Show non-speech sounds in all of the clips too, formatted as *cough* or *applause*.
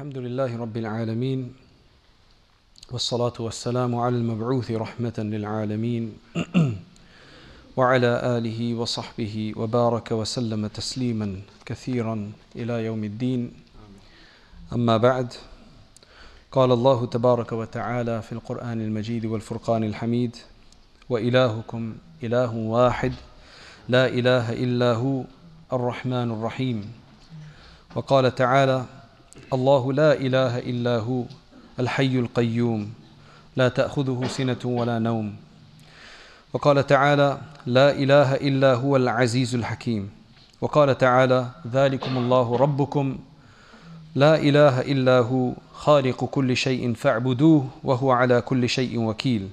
الحمد لله رب العالمين والصلاة والسلام على المبعوث رحمة للعالمين *clears throat* وعلى آله وصحبه وبارك وسلم تسليما كثيرا إلى يوم الدين. أما بعد قال الله تبارك وتعالى في القرآن المجيد والفرقان الحميد وإلهكم إله واحد لا إله إلا هو الرحمن الرحيم. وقال تعالى الله لا إله إلا هو الحي القيوم لا تأخذه سنة ولا نوم. وقال تعالى لا إله إلا هو العزيز الحكيم. وقال تعالى ذلكم الله ربكم. لا إله إلا هو خالق كل شيء فاعبدوه وهو على كل شيء وكيل.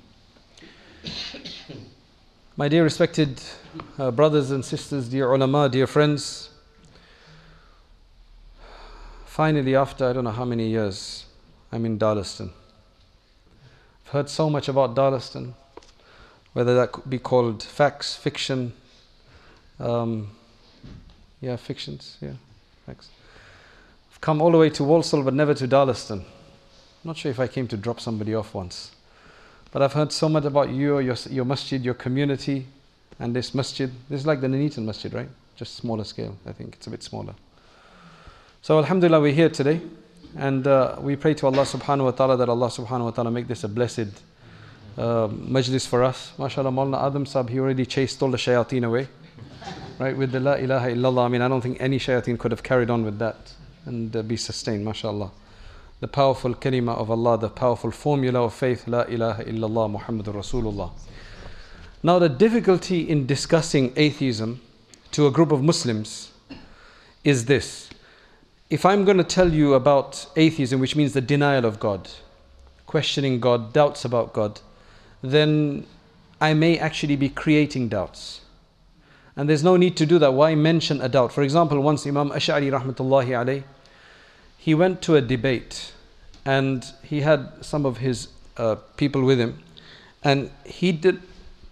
My dear respected uh, brothers and sisters, dear ulama, dear friends, finally after I don't know how many years, I'm in Darlaston. I've heard so much about Darlaston, whether that could be called facts, fiction, um, yeah, fictions, yeah, facts. I've come all the way to Walsall but never to Darlaston. I'm not sure if I came to drop somebody off once. But I've heard so much about you, your, your masjid, your community, and this masjid. This is like the Nuneaton masjid, right? Just smaller scale, I think. It's a bit smaller. So, Alhamdulillah, we're here today. And uh, we pray to Allah subhanahu wa ta'ala that Allah subhanahu wa ta'ala make this a blessed uh, majlis for us. MashaAllah, Maulana Adam Sab, he already chased all the shayateen away. Right, with the La ilaha illallah. I mean, I don't think any shayateen could have carried on with that and uh, be sustained, mashallah. The powerful kalima of Allah, the powerful formula of faith, La ilaha illallah Muhammadur Rasulullah. Now, the difficulty in discussing atheism to a group of Muslims is this. If I'm going to tell you about atheism, which means the denial of God, questioning God, doubts about God, then I may actually be creating doubts. And there's no need to do that. Why mention a doubt? For example, once Imam Ash'ari rahmatullahi alayh, he went to a debate and he had some of his uh, people with him and he did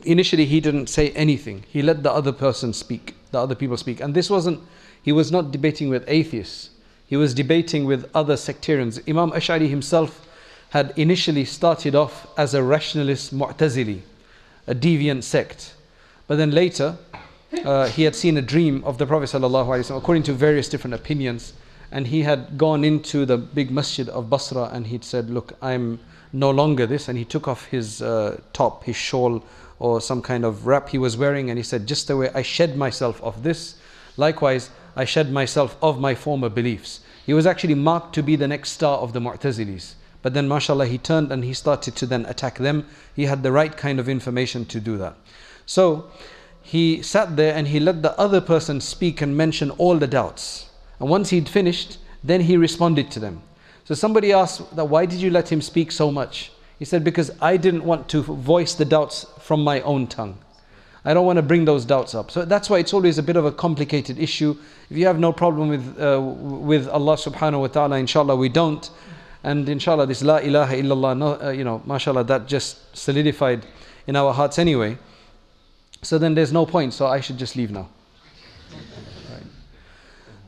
initially he didn't say anything he let the other person speak the other people speak and this wasn't he was not debating with atheists he was debating with other sectarians. Imam ash'ari himself had initially started off as a rationalist mu'tazili a deviant sect. But then later uh, he had seen a dream of the prophet sallallahu according to various different opinions. And he had gone into the big masjid of Basra and he'd said, Look, I'm no longer this. And he took off his uh, top, his shawl, or some kind of wrap he was wearing, and he said, Just the way I shed myself of this, likewise, I shed myself of my former beliefs. He was actually marked to be the next star of the Mu'tazilis. But then, mashallah, he turned and he started to then attack them. He had the right kind of information to do that. So, he sat there and he let the other person speak and mention all the doubts. And once he'd finished, then he responded to them. So somebody asked that why did you let him speak so much? He said, Because I didn't want to voice the doubts from my own tongue. I don't want to bring those doubts up. So that's why it's always a bit of a complicated issue. If you have no problem with, uh, with Allah subhanahu wa ta'ala, inshallah we don't. And inshallah, this La ilaha illallah, no, uh, you know, mashallah, that just solidified in our hearts anyway. So then there's no point, so I should just leave now.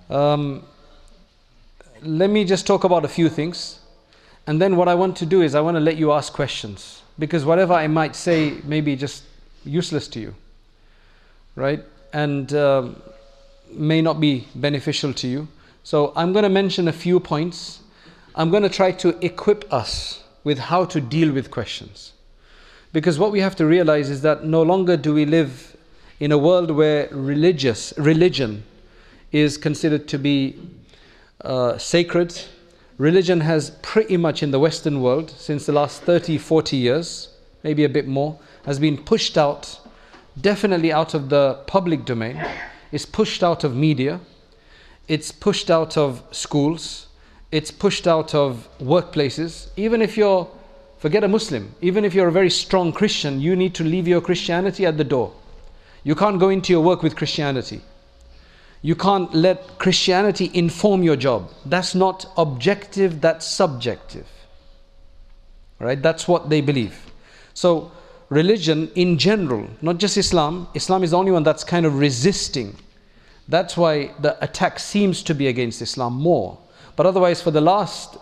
Um, let me just talk about a few things. And then what I want to do is I want to let you ask questions. Because whatever I might say may be just useless to you. Right? And um, may not be beneficial to you. So I'm going to mention a few points. I'm going to try to equip us with how to deal with questions. Because what we have to realize is that no longer do we live in a world where religious religion is considered to be uh, sacred. Religion has pretty much in the Western world, since the last 30, 40 years, maybe a bit more, has been pushed out, definitely out of the public domain. It's pushed out of media. It's pushed out of schools. It's pushed out of workplaces. Even if you're, forget a Muslim, even if you're a very strong Christian, you need to leave your Christianity at the door. You can't go into your work with Christianity. You can't let Christianity inform your job. That's not objective, that's subjective. Right? That's what they believe. So, religion in general, not just Islam, Islam is the only one that's kind of resisting. That's why the attack seems to be against Islam more. But otherwise, for the last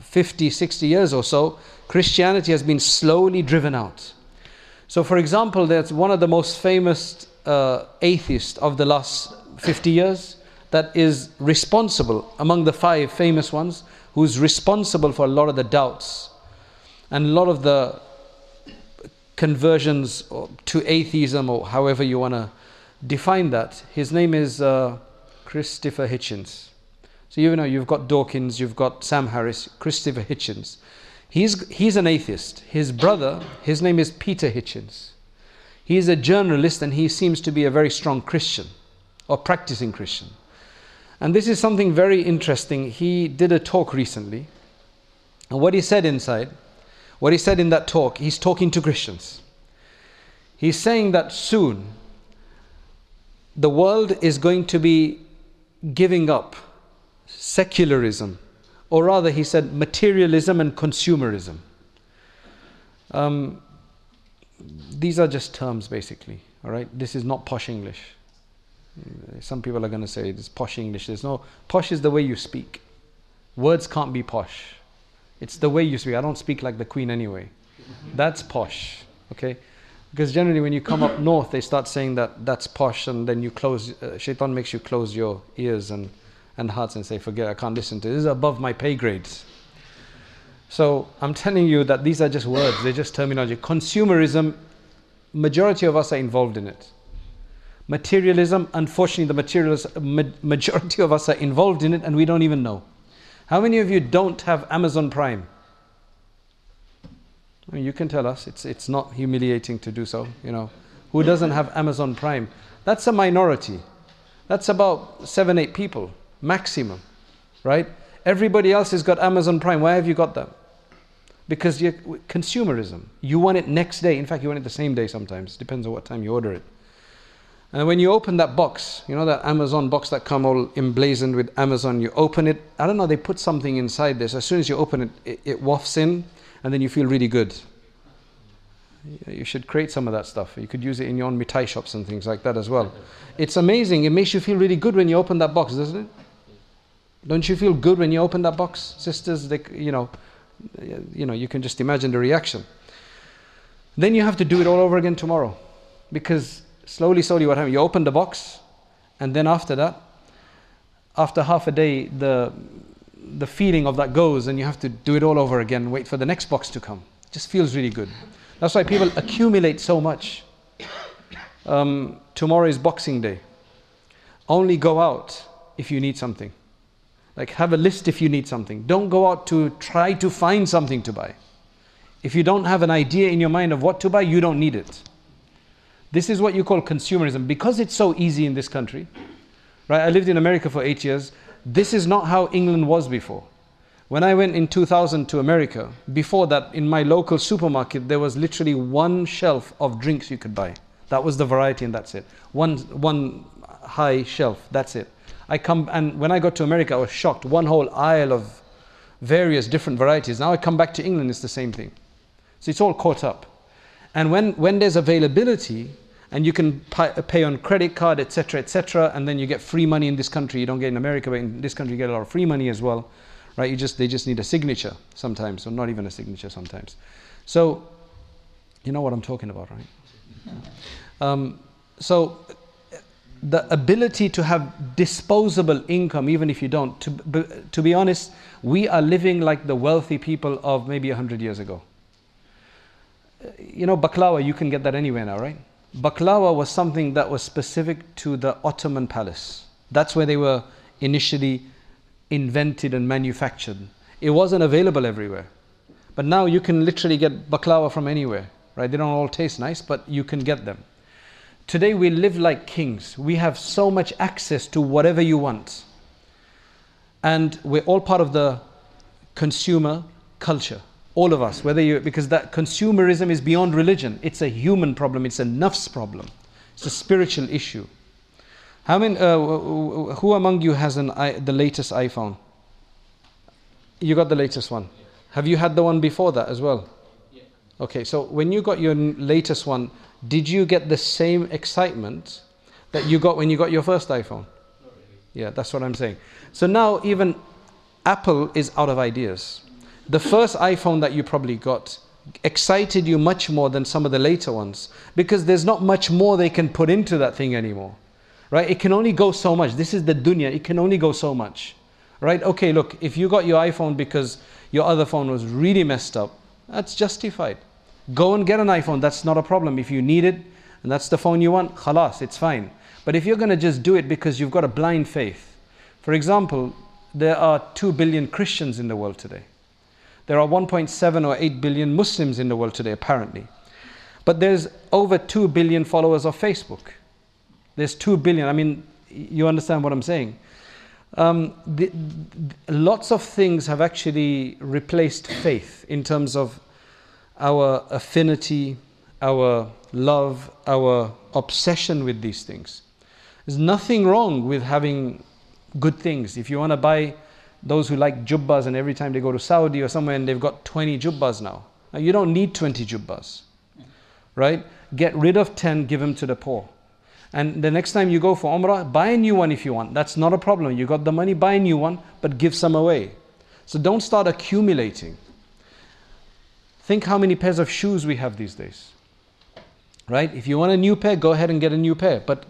50, 60 years or so, Christianity has been slowly driven out. So, for example, there's one of the most famous uh, atheists of the last 50 years that is responsible among the five famous ones, who's responsible for a lot of the doubts and a lot of the conversions to atheism or however you want to define that. His name is uh, Christopher Hitchens. So you know you've got Dawkins, you've got Sam Harris, Christopher Hitchens. He's, he's an atheist. His brother, his name is Peter Hitchens. He's a journalist and he seems to be a very strong Christian or practicing Christian. And this is something very interesting. He did a talk recently. And what he said inside, what he said in that talk, he's talking to Christians. He's saying that soon the world is going to be giving up secularism, or rather, he said materialism and consumerism. Um, these are just terms, basically. All right, this is not posh English. Some people are going to say it's posh English. There's no posh is the way you speak. Words can't be posh. It's the way you speak. I don't speak like the Queen anyway. That's posh. Okay. Because generally, when you come up north, they start saying that that's posh, and then you close. Uh, shaitan makes you close your ears and, and hearts and say, "Forget, I can't listen to this. This is above my pay grades." So I'm telling you that these are just words. They're just terminology. Consumerism, majority of us are involved in it. Materialism, unfortunately, the materialist majority of us are involved in it, and we don't even know. How many of you don't have Amazon Prime? I mean, you can tell us. It's, it's not humiliating to do so. You know, who doesn't have Amazon Prime? That's a minority. That's about seven, eight people maximum, right? Everybody else has got Amazon Prime. Why have you got that? Because you consumerism. You want it next day. In fact, you want it the same day sometimes. Depends on what time you order it. And when you open that box, you know that Amazon box that come all emblazoned with Amazon, you open it. I don't know, they put something inside this. As soon as you open it, it, it wafts in and then you feel really good. You should create some of that stuff. You could use it in your own mitai shops and things like that as well. It's amazing. It makes you feel really good when you open that box, doesn't it? Don't you feel good when you open that box, sisters? They, you know, you know, you can just imagine the reaction. Then you have to do it all over again tomorrow, because slowly, slowly, what happens? You open the box, and then after that, after half a day, the the feeling of that goes and you have to do it all over again, wait for the next box to come. It just feels really good. That's why people accumulate so much. Um, tomorrow is Boxing Day. Only go out if you need something. Like have a list if you need something. Don't go out to try to find something to buy. If you don't have an idea in your mind of what to buy, you don't need it. This is what you call consumerism. Because it's so easy in this country, right? I lived in America for eight years. This is not how England was before. When I went in 2000 to America, before that, in my local supermarket, there was literally one shelf of drinks you could buy. That was the variety, and that's it. One, one high shelf, that's it. I come, and when I got to America, I was shocked. One whole aisle of various different varieties. Now I come back to England, it's the same thing. So it's all caught up. And when, when there's availability, and you can pay on credit card, etc., etc., and then you get free money in this country. You don't get in America, but in this country you get a lot of free money as well, right? You just they just need a signature sometimes, or not even a signature sometimes. So, you know what I'm talking about, right? Um, so, the ability to have disposable income, even if you don't, to, to be honest, we are living like the wealthy people of maybe 100 years ago. You know, baklava, you can get that anywhere now, right? Baklava was something that was specific to the Ottoman palace. That's where they were initially invented and manufactured. It wasn't available everywhere. But now you can literally get baklava from anywhere, right? They don't all taste nice, but you can get them. Today we live like kings. We have so much access to whatever you want. And we're all part of the consumer culture all of us, whether you, because that consumerism is beyond religion. It's a human problem, it's a nafs problem, it's a spiritual issue. How many, uh, who among you has an, the latest iPhone? You got the latest one. Have you had the one before that as well? Okay, so when you got your latest one, did you get the same excitement that you got when you got your first iPhone? Yeah, that's what I'm saying. So now, even Apple is out of ideas. The first iPhone that you probably got excited you much more than some of the later ones because there's not much more they can put into that thing anymore. Right? It can only go so much. This is the dunya, it can only go so much. Right? Okay, look, if you got your iPhone because your other phone was really messed up, that's justified. Go and get an iPhone, that's not a problem. If you need it and that's the phone you want, khalas, it's fine. But if you're going to just do it because you've got a blind faith, for example, there are 2 billion Christians in the world today. There are 1.7 or 8 billion Muslims in the world today, apparently. But there's over 2 billion followers of Facebook. There's 2 billion. I mean, you understand what I'm saying. Um, the, the, lots of things have actually replaced faith in terms of our affinity, our love, our obsession with these things. There's nothing wrong with having good things. If you want to buy those who like jubbas and every time they go to Saudi or somewhere and they've got 20 jubbas now. now you don't need 20 jubbas, right? Get rid of 10, give them to the poor. And the next time you go for Umrah, buy a new one if you want. That's not a problem. You got the money, buy a new one, but give some away. So don't start accumulating. Think how many pairs of shoes we have these days. Right? If you want a new pair, go ahead and get a new pair. But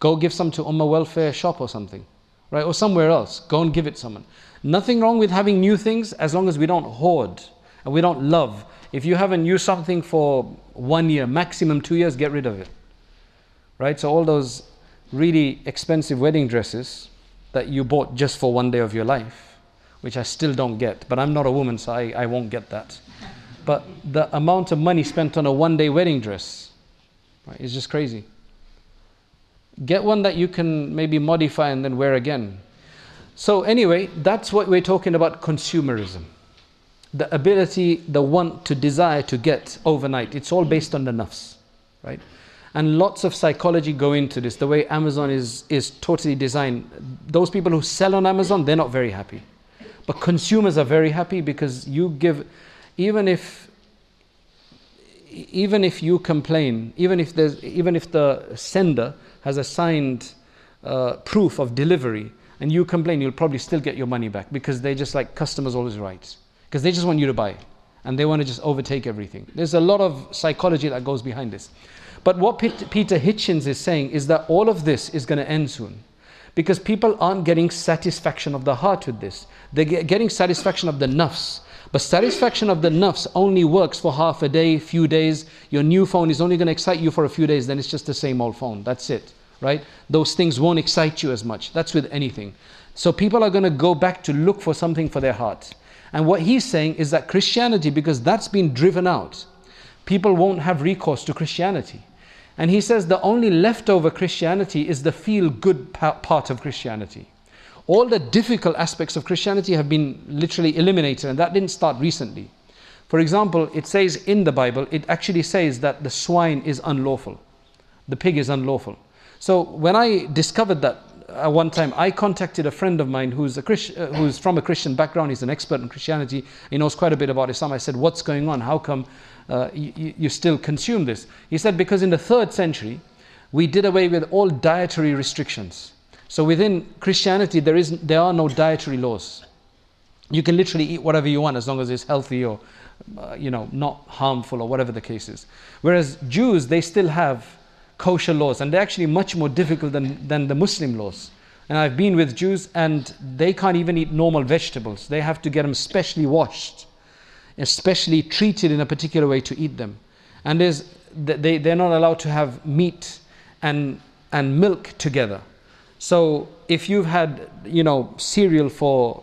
go give some to Ummah Welfare Shop or something. Right? Or somewhere else. Go and give it someone. Nothing wrong with having new things as long as we don't hoard and we don't love. If you haven't used something for one year, maximum two years, get rid of it. Right? So, all those really expensive wedding dresses that you bought just for one day of your life, which I still don't get, but I'm not a woman, so I, I won't get that. But the amount of money spent on a one day wedding dress right, is just crazy. Get one that you can maybe modify and then wear again. So, anyway, that's what we're talking about consumerism. The ability, the want to desire to get overnight. It's all based on the nafs, right? And lots of psychology go into this. The way Amazon is, is totally designed. Those people who sell on Amazon, they're not very happy. But consumers are very happy because you give, even if even if you complain, even if there's even if the sender has a signed uh, proof of delivery, and you complain, you'll probably still get your money back because they're just like customers always right. Because they just want you to buy and they want to just overtake everything. There's a lot of psychology that goes behind this. But what Peter Hitchens is saying is that all of this is going to end soon because people aren't getting satisfaction of the heart with this. They're getting satisfaction of the nafs. But satisfaction of the nafs only works for half a day, few days. Your new phone is only going to excite you for a few days, then it's just the same old phone. That's it right? Those things won't excite you as much. That's with anything. So people are going to go back to look for something for their heart. And what he's saying is that Christianity, because that's been driven out, people won't have recourse to Christianity. And he says the only leftover Christianity is the feel good part of Christianity. All the difficult aspects of Christianity have been literally eliminated, and that didn't start recently. For example, it says in the Bible, it actually says that the swine is unlawful, the pig is unlawful. So when I discovered that uh, one time, I contacted a friend of mine who's, a uh, who's from a Christian background. He's an expert in Christianity. He knows quite a bit about Islam. I said, What's going on? How come uh, you, you still consume this? He said, Because in the third century, we did away with all dietary restrictions. So within Christianity, there, is, there are no dietary laws. You can literally eat whatever you want as long as it's healthy or uh, you know, not harmful or whatever the case is. Whereas Jews, they still have kosher laws, and they're actually much more difficult than, than the Muslim laws. And I've been with Jews, and they can't even eat normal vegetables. They have to get them specially washed, especially treated in a particular way to eat them. And there's, they, they're not allowed to have meat and, and milk together. So if you've had, you know, cereal for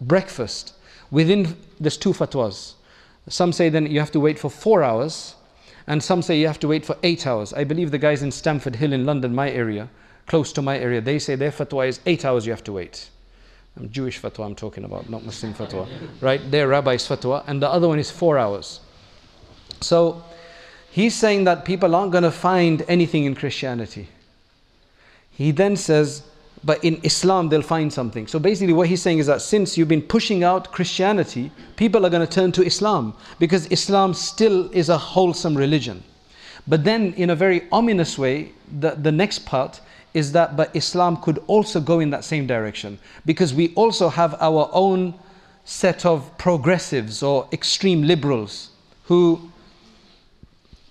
breakfast, within there's two fatwas. Some say then you have to wait for four hours and some say you have to wait for eight hours. I believe the guys in Stamford Hill in London, my area, close to my area, they say their fatwa is eight hours you have to wait. I'm Jewish fatwa I'm talking about, not Muslim fatwa. Right? Their rabbi's fatwa, and the other one is four hours. So he's saying that people aren't going to find anything in Christianity. He then says, but in Islam they'll find something. So basically, what he's saying is that since you've been pushing out Christianity, people are going to turn to Islam because Islam still is a wholesome religion. But then, in a very ominous way, the, the next part is that but Islam could also go in that same direction because we also have our own set of progressives or extreme liberals who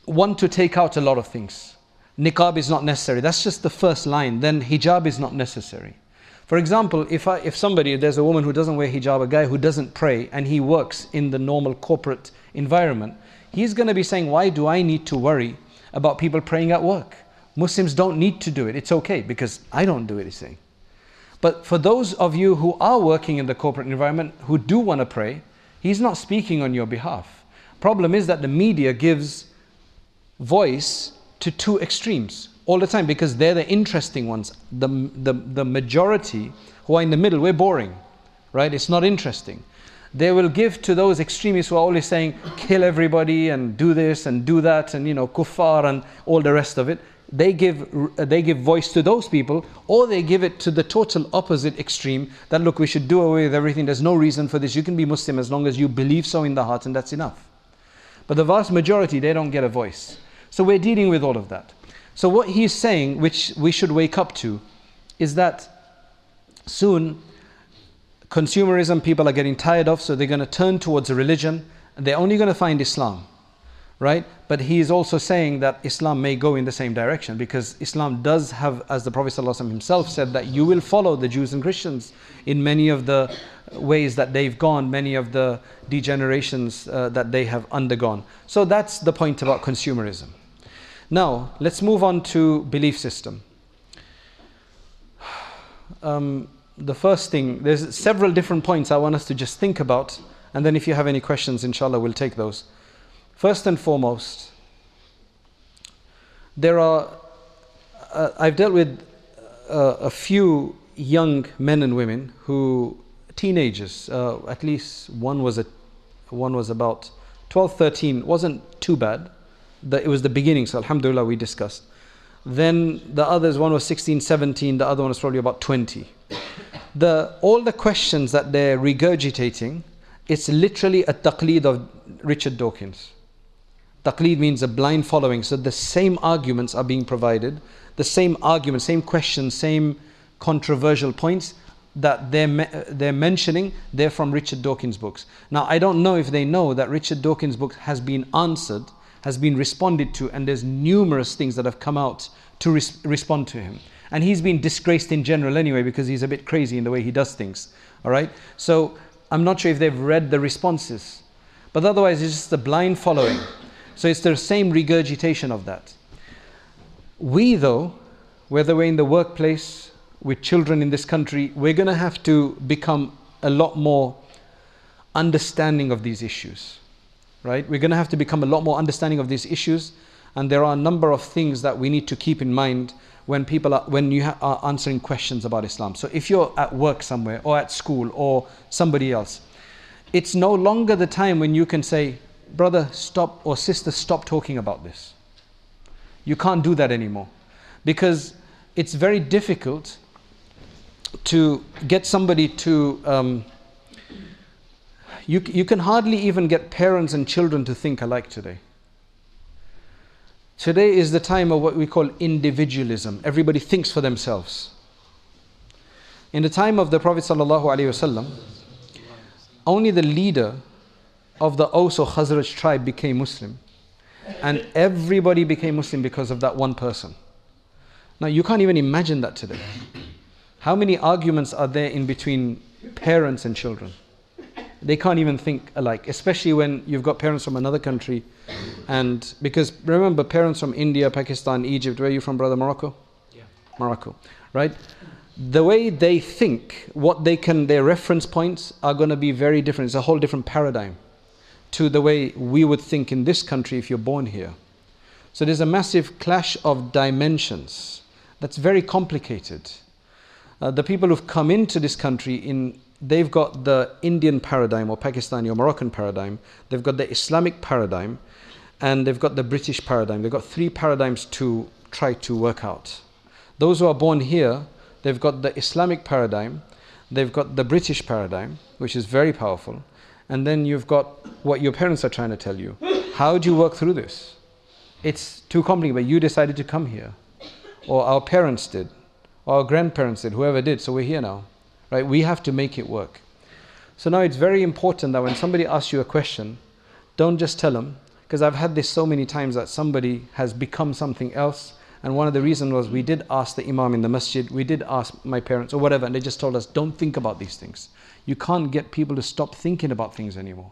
want to take out a lot of things. Niqab is not necessary. That's just the first line. Then hijab is not necessary. For example, if, I, if somebody, there's a woman who doesn't wear hijab, a guy who doesn't pray, and he works in the normal corporate environment, he's going to be saying, Why do I need to worry about people praying at work? Muslims don't need to do it. It's okay because I don't do saying. But for those of you who are working in the corporate environment who do want to pray, he's not speaking on your behalf. Problem is that the media gives voice to two extremes all the time because they're the interesting ones. The, the, the majority who are in the middle, we're boring, right? It's not interesting. They will give to those extremists who are always saying, kill everybody and do this and do that and, you know, kuffar and all the rest of it. They give, uh, they give voice to those people, or they give it to the total opposite extreme that, look, we should do away with everything. There's no reason for this. You can be Muslim as long as you believe so in the heart, and that's enough. But the vast majority, they don't get a voice. So we're dealing with all of that. So, what he's saying, which we should wake up to, is that soon consumerism people are getting tired of, so they're going to turn towards a religion, and they're only going to find Islam, right? But he is also saying that Islam may go in the same direction because Islam does have, as the Prophet ﷺ himself said, that you will follow the Jews and Christians in many of the ways that they've gone, many of the degenerations uh, that they have undergone. So that's the point about consumerism. Now, let's move on to belief system. Um, the first thing, there's several different points I want us to just think about, and then if you have any questions, inshallah, we'll take those. First and foremost, there are, uh, I've dealt with uh, a few young men and women who, teenagers, uh, at least one was, a, one was about 12, 13, wasn't too bad the, it was the beginning, so Alhamdulillah, we discussed. Then the others, one was 16, 17, the other one was probably about 20. The, all the questions that they're regurgitating, it's literally a taqleed of Richard Dawkins. Taqleed means a blind following. So the same arguments are being provided, the same arguments, same questions, same controversial points that they're, they're mentioning, they're from Richard Dawkins' books. Now, I don't know if they know that Richard Dawkins' book has been answered has been responded to, and there's numerous things that have come out to res- respond to him. And he's been disgraced in general anyway because he's a bit crazy in the way he does things. All right? So I'm not sure if they've read the responses. But otherwise, it's just a blind following. So it's the same regurgitation of that. We, though, whether we're in the workplace, with children in this country, we're going to have to become a lot more understanding of these issues right? We're going to have to become a lot more understanding of these issues, and there are a number of things that we need to keep in mind when people are when you ha- are answering questions about Islam. So if you're at work somewhere or at school or somebody else, it's no longer the time when you can say, "Brother, stop," or "Sister, stop talking about this." You can't do that anymore, because it's very difficult to get somebody to um, you, you can hardly even get parents and children to think alike today. Today is the time of what we call individualism. Everybody thinks for themselves. In the time of the Prophet ﷺ, only the leader of the Aus or Khazraj tribe became Muslim. And everybody became Muslim because of that one person. Now, you can't even imagine that today. How many arguments are there in between parents and children? They can't even think alike, especially when you've got parents from another country. And because remember, parents from India, Pakistan, Egypt, where are you from, brother? Morocco? Yeah. Morocco, right? The way they think, what they can, their reference points are going to be very different. It's a whole different paradigm to the way we would think in this country if you're born here. So there's a massive clash of dimensions that's very complicated. Uh, the people who've come into this country in they've got the Indian paradigm or Pakistani or Moroccan paradigm, they've got the Islamic paradigm, and they've got the British paradigm. They've got three paradigms to try to work out. Those who are born here, they've got the Islamic paradigm, they've got the British paradigm, which is very powerful, and then you've got what your parents are trying to tell you. How do you work through this? It's too complicated, but you decided to come here, or our parents did, or Our grandparents did, whoever did, so we're here now. Right? We have to make it work. So now it's very important that when somebody asks you a question, don't just tell them, because I've had this so many times that somebody has become something else. And one of the reasons was we did ask the Imam in the masjid, we did ask my parents or whatever, and they just told us, don't think about these things. You can't get people to stop thinking about things anymore.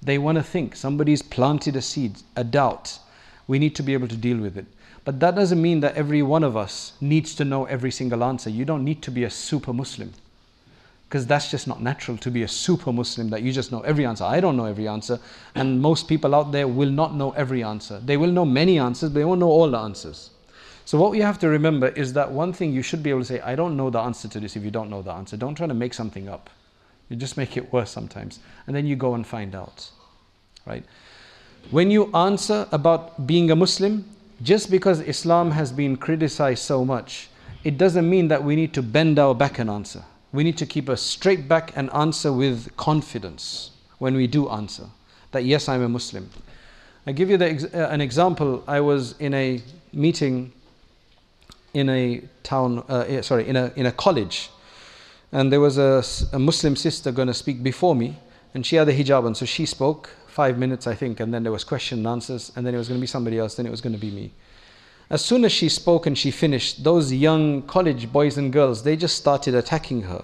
They want to think. Somebody's planted a seed, a doubt. We need to be able to deal with it. But that doesn't mean that every one of us needs to know every single answer. You don't need to be a super Muslim because that's just not natural to be a super Muslim that you just know every answer. I don't know every answer, and most people out there will not know every answer. They will know many answers, but they won't know all the answers. So, what we have to remember is that one thing you should be able to say, I don't know the answer to this if you don't know the answer. Don't try to make something up. You just make it worse sometimes. And then you go and find out. Right? When you answer about being a Muslim, just because Islam has been criticized so much, it doesn't mean that we need to bend our back and answer. We need to keep a straight back and answer with confidence when we do answer that yes, I'm a Muslim. I give you the, uh, an example. I was in a meeting in a town, uh, sorry, in a, in a college, and there was a, a Muslim sister going to speak before me, and she had a hijab on, so she spoke five minutes, I think, and then there was question and answers, and then it was going to be somebody else, then it was going to be me. As soon as she spoke and she finished, those young college boys and girls, they just started attacking her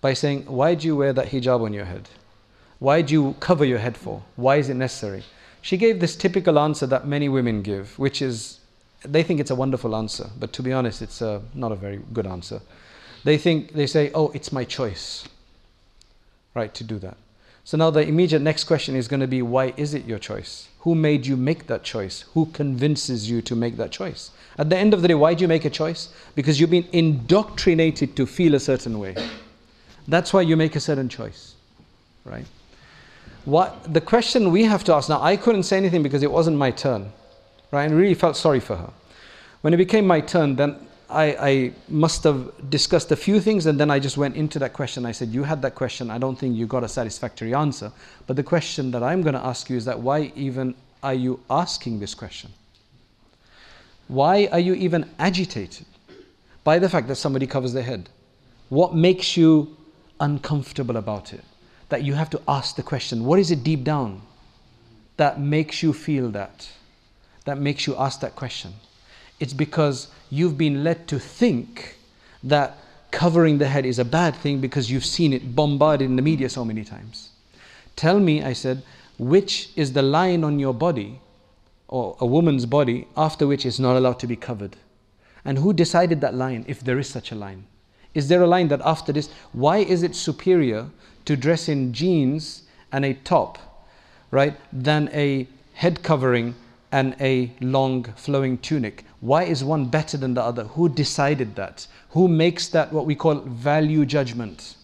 by saying, Why do you wear that hijab on your head? Why do you cover your head for? Why is it necessary? She gave this typical answer that many women give, which is they think it's a wonderful answer, but to be honest, it's a, not a very good answer. They think, they say, Oh, it's my choice, right, to do that. So now the immediate next question is going to be, Why is it your choice? Who made you make that choice? Who convinces you to make that choice? At the end of the day, why do you make a choice? Because you've been indoctrinated to feel a certain way. That's why you make a certain choice, right? What the question we have to ask now, I couldn't say anything because it wasn't my turn, right? And really felt sorry for her. When it became my turn, then I, I, must have discussed a few things and then I just went into that question. I said, You had that question. I don't think you got a satisfactory answer. But the question that I'm going to ask you is that why even are you asking this question? Why are you even agitated by the fact that somebody covers their head? What makes you uncomfortable about it? That you have to ask the question, What is it deep down that makes you feel that? That makes you ask that question? It's because you've been led to think that covering the head is a bad thing because you've seen it bombarded in the media so many times. Tell me, I said, which is the line on your body or a woman's body after which is not allowed to be covered? And who decided that line, if there is such a line? Is there a line that after this, why is it superior to dress in jeans and a top, right, than a head covering and a long flowing tunic. Why is one better than the other? Who decided that? Who makes that what we call value judgment?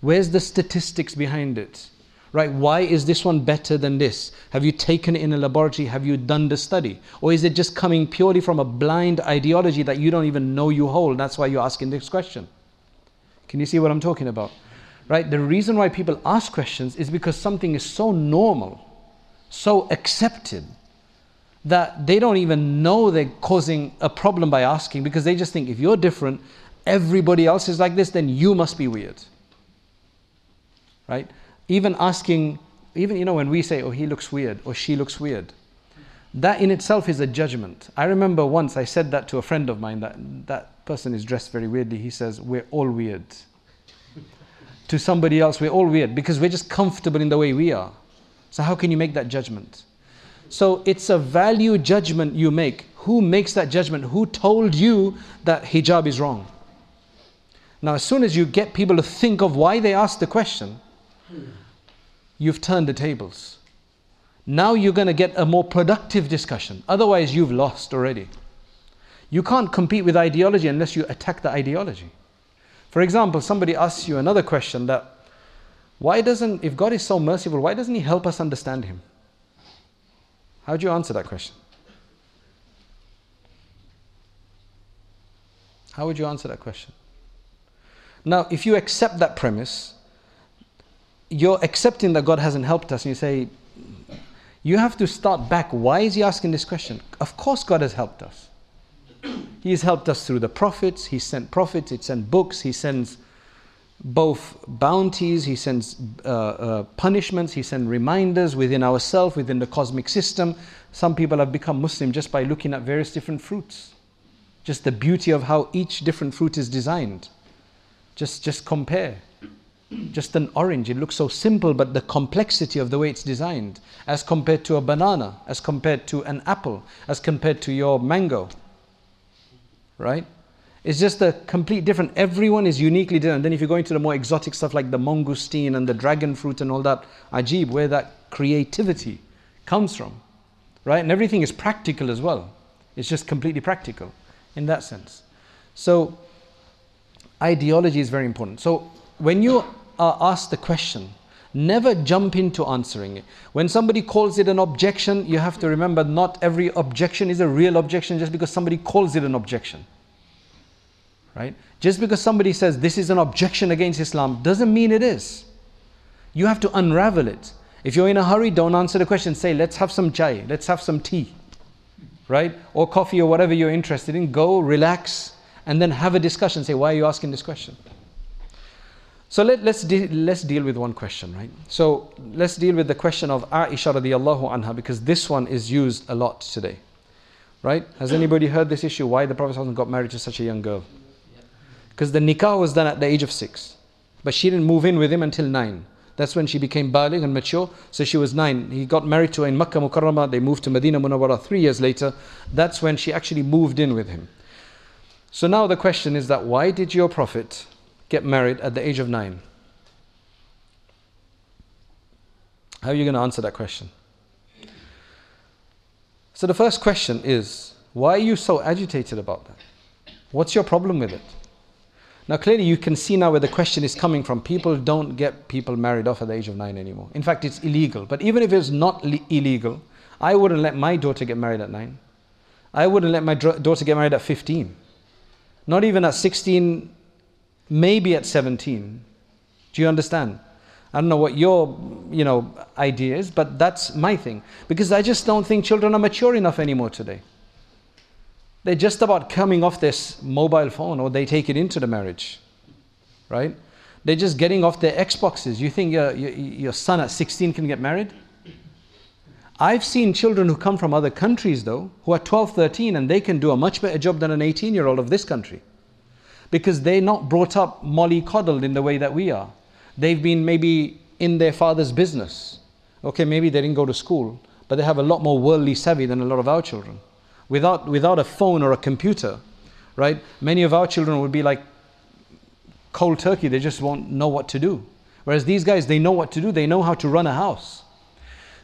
Where's the statistics behind it? Right? Why is this one better than this? Have you taken it in a laboratory? Have you done the study? Or is it just coming purely from a blind ideology that you don't even know you hold? That's why you're asking this question. Can you see what I'm talking about? Right? The reason why people ask questions is because something is so normal, so accepted that they don't even know they're causing a problem by asking because they just think if you're different, everybody else is like this, then you must be weird. Right? Even asking, even, you know, when we say, oh, he looks weird or she looks weird, that in itself is a judgment. I remember once I said that to a friend of mine that that person is dressed very weirdly. He says, we're all weird. *laughs* to somebody else, we're all weird because we're just comfortable in the way we are. So, how can you make that judgment? So it's a value judgment you make. Who makes that judgment? Who told you that hijab is wrong? Now, as soon as you get people to think of why they asked the question, you've turned the tables. Now you're going to get a more productive discussion. Otherwise, you've lost already. You can't compete with ideology unless you attack the ideology. For example, somebody asks you another question that why doesn't, if God is so merciful, why doesn't He help us understand Him? How would you answer that question? How would you answer that question? Now, if you accept that premise, you're accepting that God hasn't helped us, and you say, you have to start back. Why is he asking this question? Of course, God has helped us. He's helped us through the prophets. He sent prophets, he sent books, he sends both bounties, he sends uh, uh, punishments, he sends reminders within ourselves, within the cosmic system. Some people have become Muslim just by looking at various different fruits. Just the beauty of how each different fruit is designed. Just, just compare. Just an orange, it looks so simple, but the complexity of the way it's designed, as compared to a banana, as compared to an apple, as compared to your mango. Right? It's just a complete different. Everyone is uniquely different. Then if you go into the more exotic stuff like the mangosteen and the dragon fruit and all that, ajib, where that creativity comes from, right? And everything is practical as well. It's just completely practical in that sense. So ideology is very important. So when you are asked the question, never jump into answering it. When somebody calls it an objection, you have to remember not every objection is a real objection just because somebody calls it an objection right? Just because somebody says this is an objection against Islam doesn't mean it is. You have to unravel it. If you're in a hurry, don't answer the question. Say, let's have some chai, let's have some tea, right? Or coffee or whatever you're interested in. Go, relax, and then have a discussion. Say, why are you asking this question? So let, let's, de- let's deal with one question, right? So let's deal with the question of Aisha radiallahu anha because this one is used a lot today, right? Has anybody heard this issue? Why the Prophet got married to such a young girl? Because the nikah was done at the age of six. But she didn't move in with him until nine. That's when she became baligh and mature. So she was nine. He got married to her in Makkah Mukarramah. They moved to Medina Munawwara three years later. That's when she actually moved in with him. So now the question is that why did your Prophet get married at the age of nine? How are you going to answer that question? So the first question is why are you so agitated about that? What's your problem with it? Now, clearly, you can see now where the question is coming from. People don't get people married off at the age of nine anymore. In fact, it's illegal. But even if it's not le- illegal, I wouldn't let my daughter get married at nine. I wouldn't let my dr- daughter get married at 15. Not even at 16, maybe at 17. Do you understand? I don't know what your, you know, idea is, but that's my thing. Because I just don't think children are mature enough anymore today. They're just about coming off this mobile phone or they take it into the marriage, right? They're just getting off their Xboxes. You think your, your, your son at 16 can get married? I've seen children who come from other countries, though, who are 12, 13, and they can do a much better job than an 18 year old of this country. Because they're not brought up mollycoddled in the way that we are. They've been maybe in their father's business. Okay, maybe they didn't go to school, but they have a lot more worldly savvy than a lot of our children without, without a phone or a computer, right? Many of our children would be like cold turkey, they just won't know what to do. Whereas these guys, they know what to do, they know how to run a house.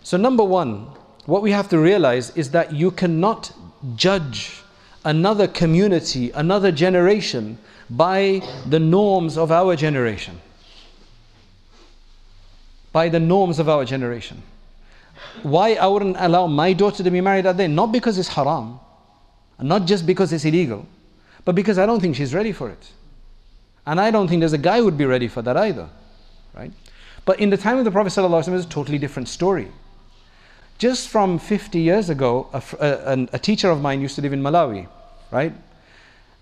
So, number one, what we have to realize is that you cannot judge another community, another generation by the norms of our generation. By the norms of our generation why I wouldn't allow my daughter to be married at then? Not because it's haram, not just because it's illegal, but because I don't think she's ready for it. And I don't think there's a guy who would be ready for that either. Right? But in the time of the Prophet, ﷺ, it's a totally different story. Just from 50 years ago, a, a, a teacher of mine used to live in Malawi, right?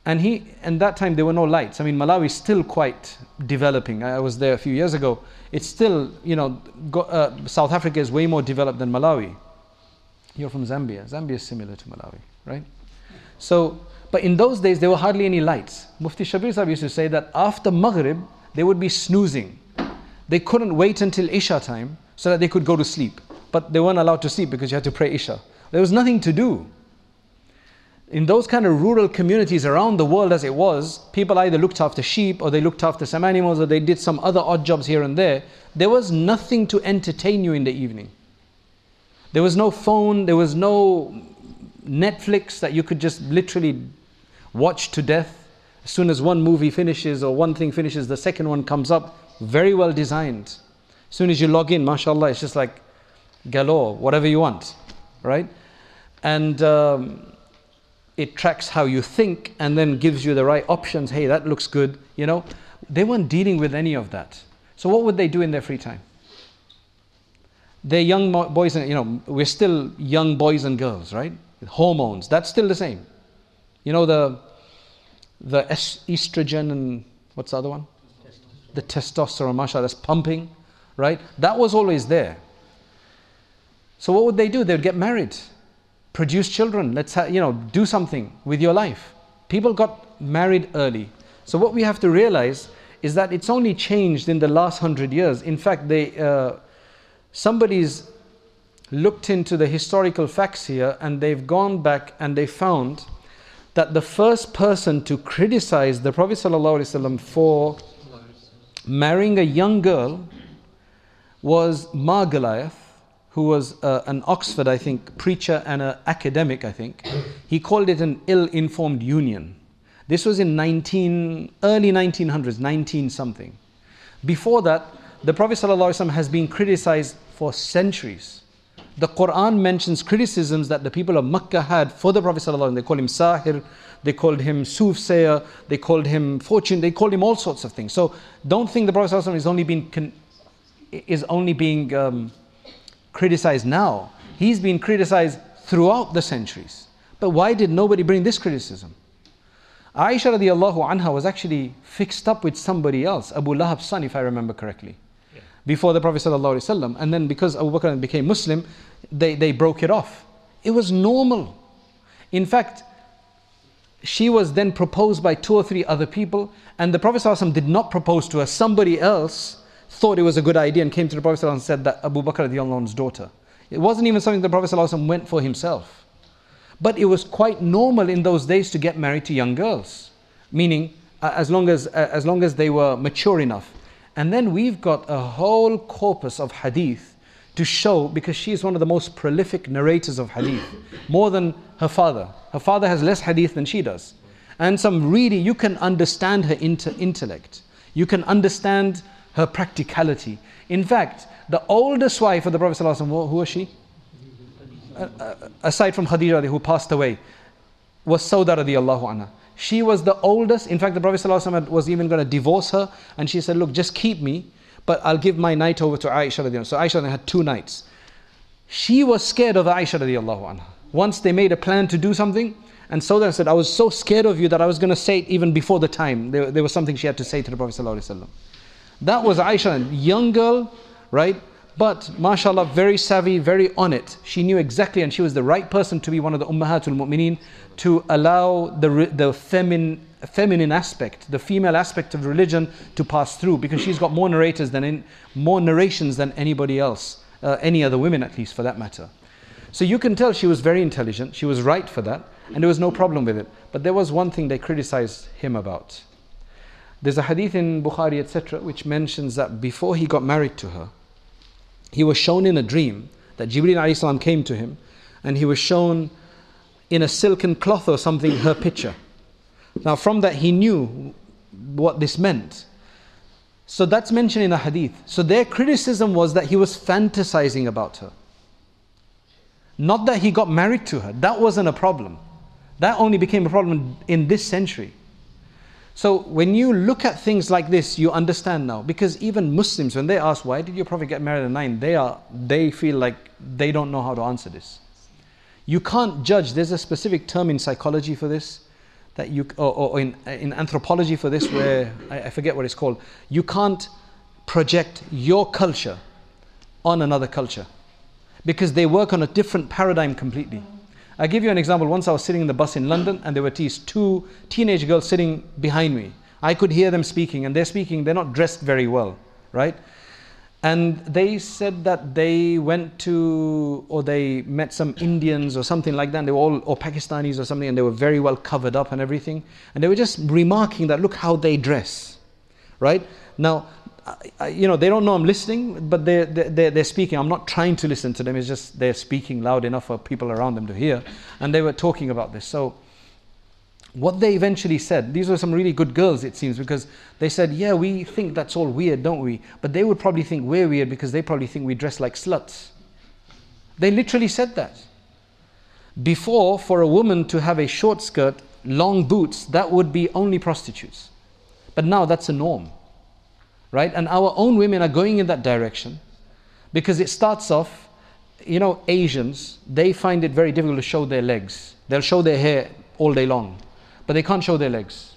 And he, and that time there were no lights. I mean, Malawi is still quite developing. I was there a few years ago it's still, you know, go, uh, South Africa is way more developed than Malawi. You're from Zambia. Zambia is similar to Malawi, right? So, but in those days, there were hardly any lights. Mufti Shabir Sahib used to say that after Maghrib, they would be snoozing. They couldn't wait until Isha time so that they could go to sleep. But they weren't allowed to sleep because you had to pray Isha. There was nothing to do in those kind of rural communities around the world as it was, people either looked after sheep or they looked after some animals or they did some other odd jobs here and there. There was nothing to entertain you in the evening. There was no phone, there was no Netflix that you could just literally watch to death. As soon as one movie finishes or one thing finishes, the second one comes up. Very well designed. As soon as you log in, mashallah, it's just like galore, whatever you want, right? And um, it tracks how you think and then gives you the right options. Hey, that looks good. You know, they weren't dealing with any of that. So what would they do in their free time? They're young boys and you know we're still young boys and girls, right? Hormones. That's still the same. You know the the estrogen and what's the other one? The testosterone, mashallah, that's pumping, right? That was always there. So what would they do? They would get married, produce children. Let's ha- you know do something with your life. People got married early. So what we have to realize is that it's only changed in the last hundred years. In fact, they uh, somebody's looked into the historical facts here and they've gone back and they found that the first person to criticize the Prophet ﷺ for marrying a young girl was Margoliouth, who was uh, an Oxford, I think, preacher and an academic, I think. He called it an ill informed union. This was in 19, early 1900s, 19 something. Before that, the Prophet ﷺ has been criticized for centuries. The Quran mentions criticisms that the people of Makkah had for the Prophet ﷺ. They called him Sahir, they called him soothsayer, they called him fortune, they called him all sorts of things. So don't think the Prophet ﷺ is only being, con- is only being um, criticized now. He's been criticized throughout the centuries. But why did nobody bring this criticism? Aisha radiallahu anha was actually fixed up with somebody else, Abu Lahab's son, if I remember correctly, yeah. before the Prophet ﷺ. And then because Abu Bakr became Muslim, they, they broke it off. It was normal. In fact, she was then proposed by two or three other people, and the Prophet ﷺ did not propose to her. Somebody else thought it was a good idea and came to the Prophet ﷺ and said that Abu Bakr radiallahu daughter. It wasn't even something the Prophet ﷺ went for himself. But it was quite normal in those days to get married to young girls, meaning uh, as, long as, uh, as long as they were mature enough. And then we've got a whole corpus of hadith to show, because she is one of the most prolific narrators of hadith, *coughs* more than her father. Her father has less hadith than she does. And some really, you can understand her inter- intellect, you can understand her practicality. In fact, the oldest wife of the Prophet ﷺ, who was she? Uh, uh, aside from Khadija who passed away, was Sauda radiallahu anha. She was the oldest. In fact, the Prophet ﷺ was even going to divorce her, and she said, "Look, just keep me, but I'll give my night over to Aisha radiallahu." So Aisha had two nights. She was scared of Aisha radiallahu anha. Once they made a plan to do something, and Sauda said, "I was so scared of you that I was going to say it even before the time." There, there was something she had to say to the Prophet sallallahu alaihi wasallam. That was Aisha, young girl, right? But mashallah, very savvy, very on it. She knew exactly, and she was the right person to be one of the Ummahatul Mu'mineen to allow the, the feminine, feminine aspect, the female aspect of religion to pass through because she's got more narrators than in, more narrations than anybody else, uh, any other women at least for that matter. So you can tell she was very intelligent, she was right for that, and there was no problem with it. But there was one thing they criticized him about. There's a hadith in Bukhari, etc., which mentions that before he got married to her, he was shown in a dream that Jibreel salam came to him and he was shown in a silken cloth or something her picture. Now, from that, he knew what this meant. So that's mentioned in a hadith. So their criticism was that he was fantasizing about her. Not that he got married to her. That wasn't a problem. That only became a problem in this century. So when you look at things like this, you understand now. Because even Muslims, when they ask, why did your Prophet get married at nine? They, are, they feel like they don't know how to answer this. You can't judge. There's a specific term in psychology for this, that you, or, or in, in anthropology for this, where I, I forget what it's called. You can't project your culture on another culture because they work on a different paradigm completely. I give you an example. Once I was sitting in the bus in London and there were these two teenage girls sitting behind me. I could hear them speaking and they're speaking, they're not dressed very well, right? And they said that they went to, or they met some Indians or something like that. they were all, or Pakistanis or something, and they were very well covered up and everything. And they were just remarking that, look how they dress, right? Now, you know, they don't know I'm listening, but they're, they're, they're speaking. I'm not trying to listen to them. It's just they're speaking loud enough for people around them to hear. And they were talking about this. So, what they eventually said, these were some really good girls, it seems, because they said, Yeah, we think that's all weird, don't we? But they would probably think we're weird because they probably think we dress like sluts. They literally said that. Before, for a woman to have a short skirt, long boots, that would be only prostitutes. But now that's a norm right? And our own women are going in that direction because it starts off, you know, Asians, they find it very difficult to show their legs. They'll show their hair all day long. but they can't show their legs.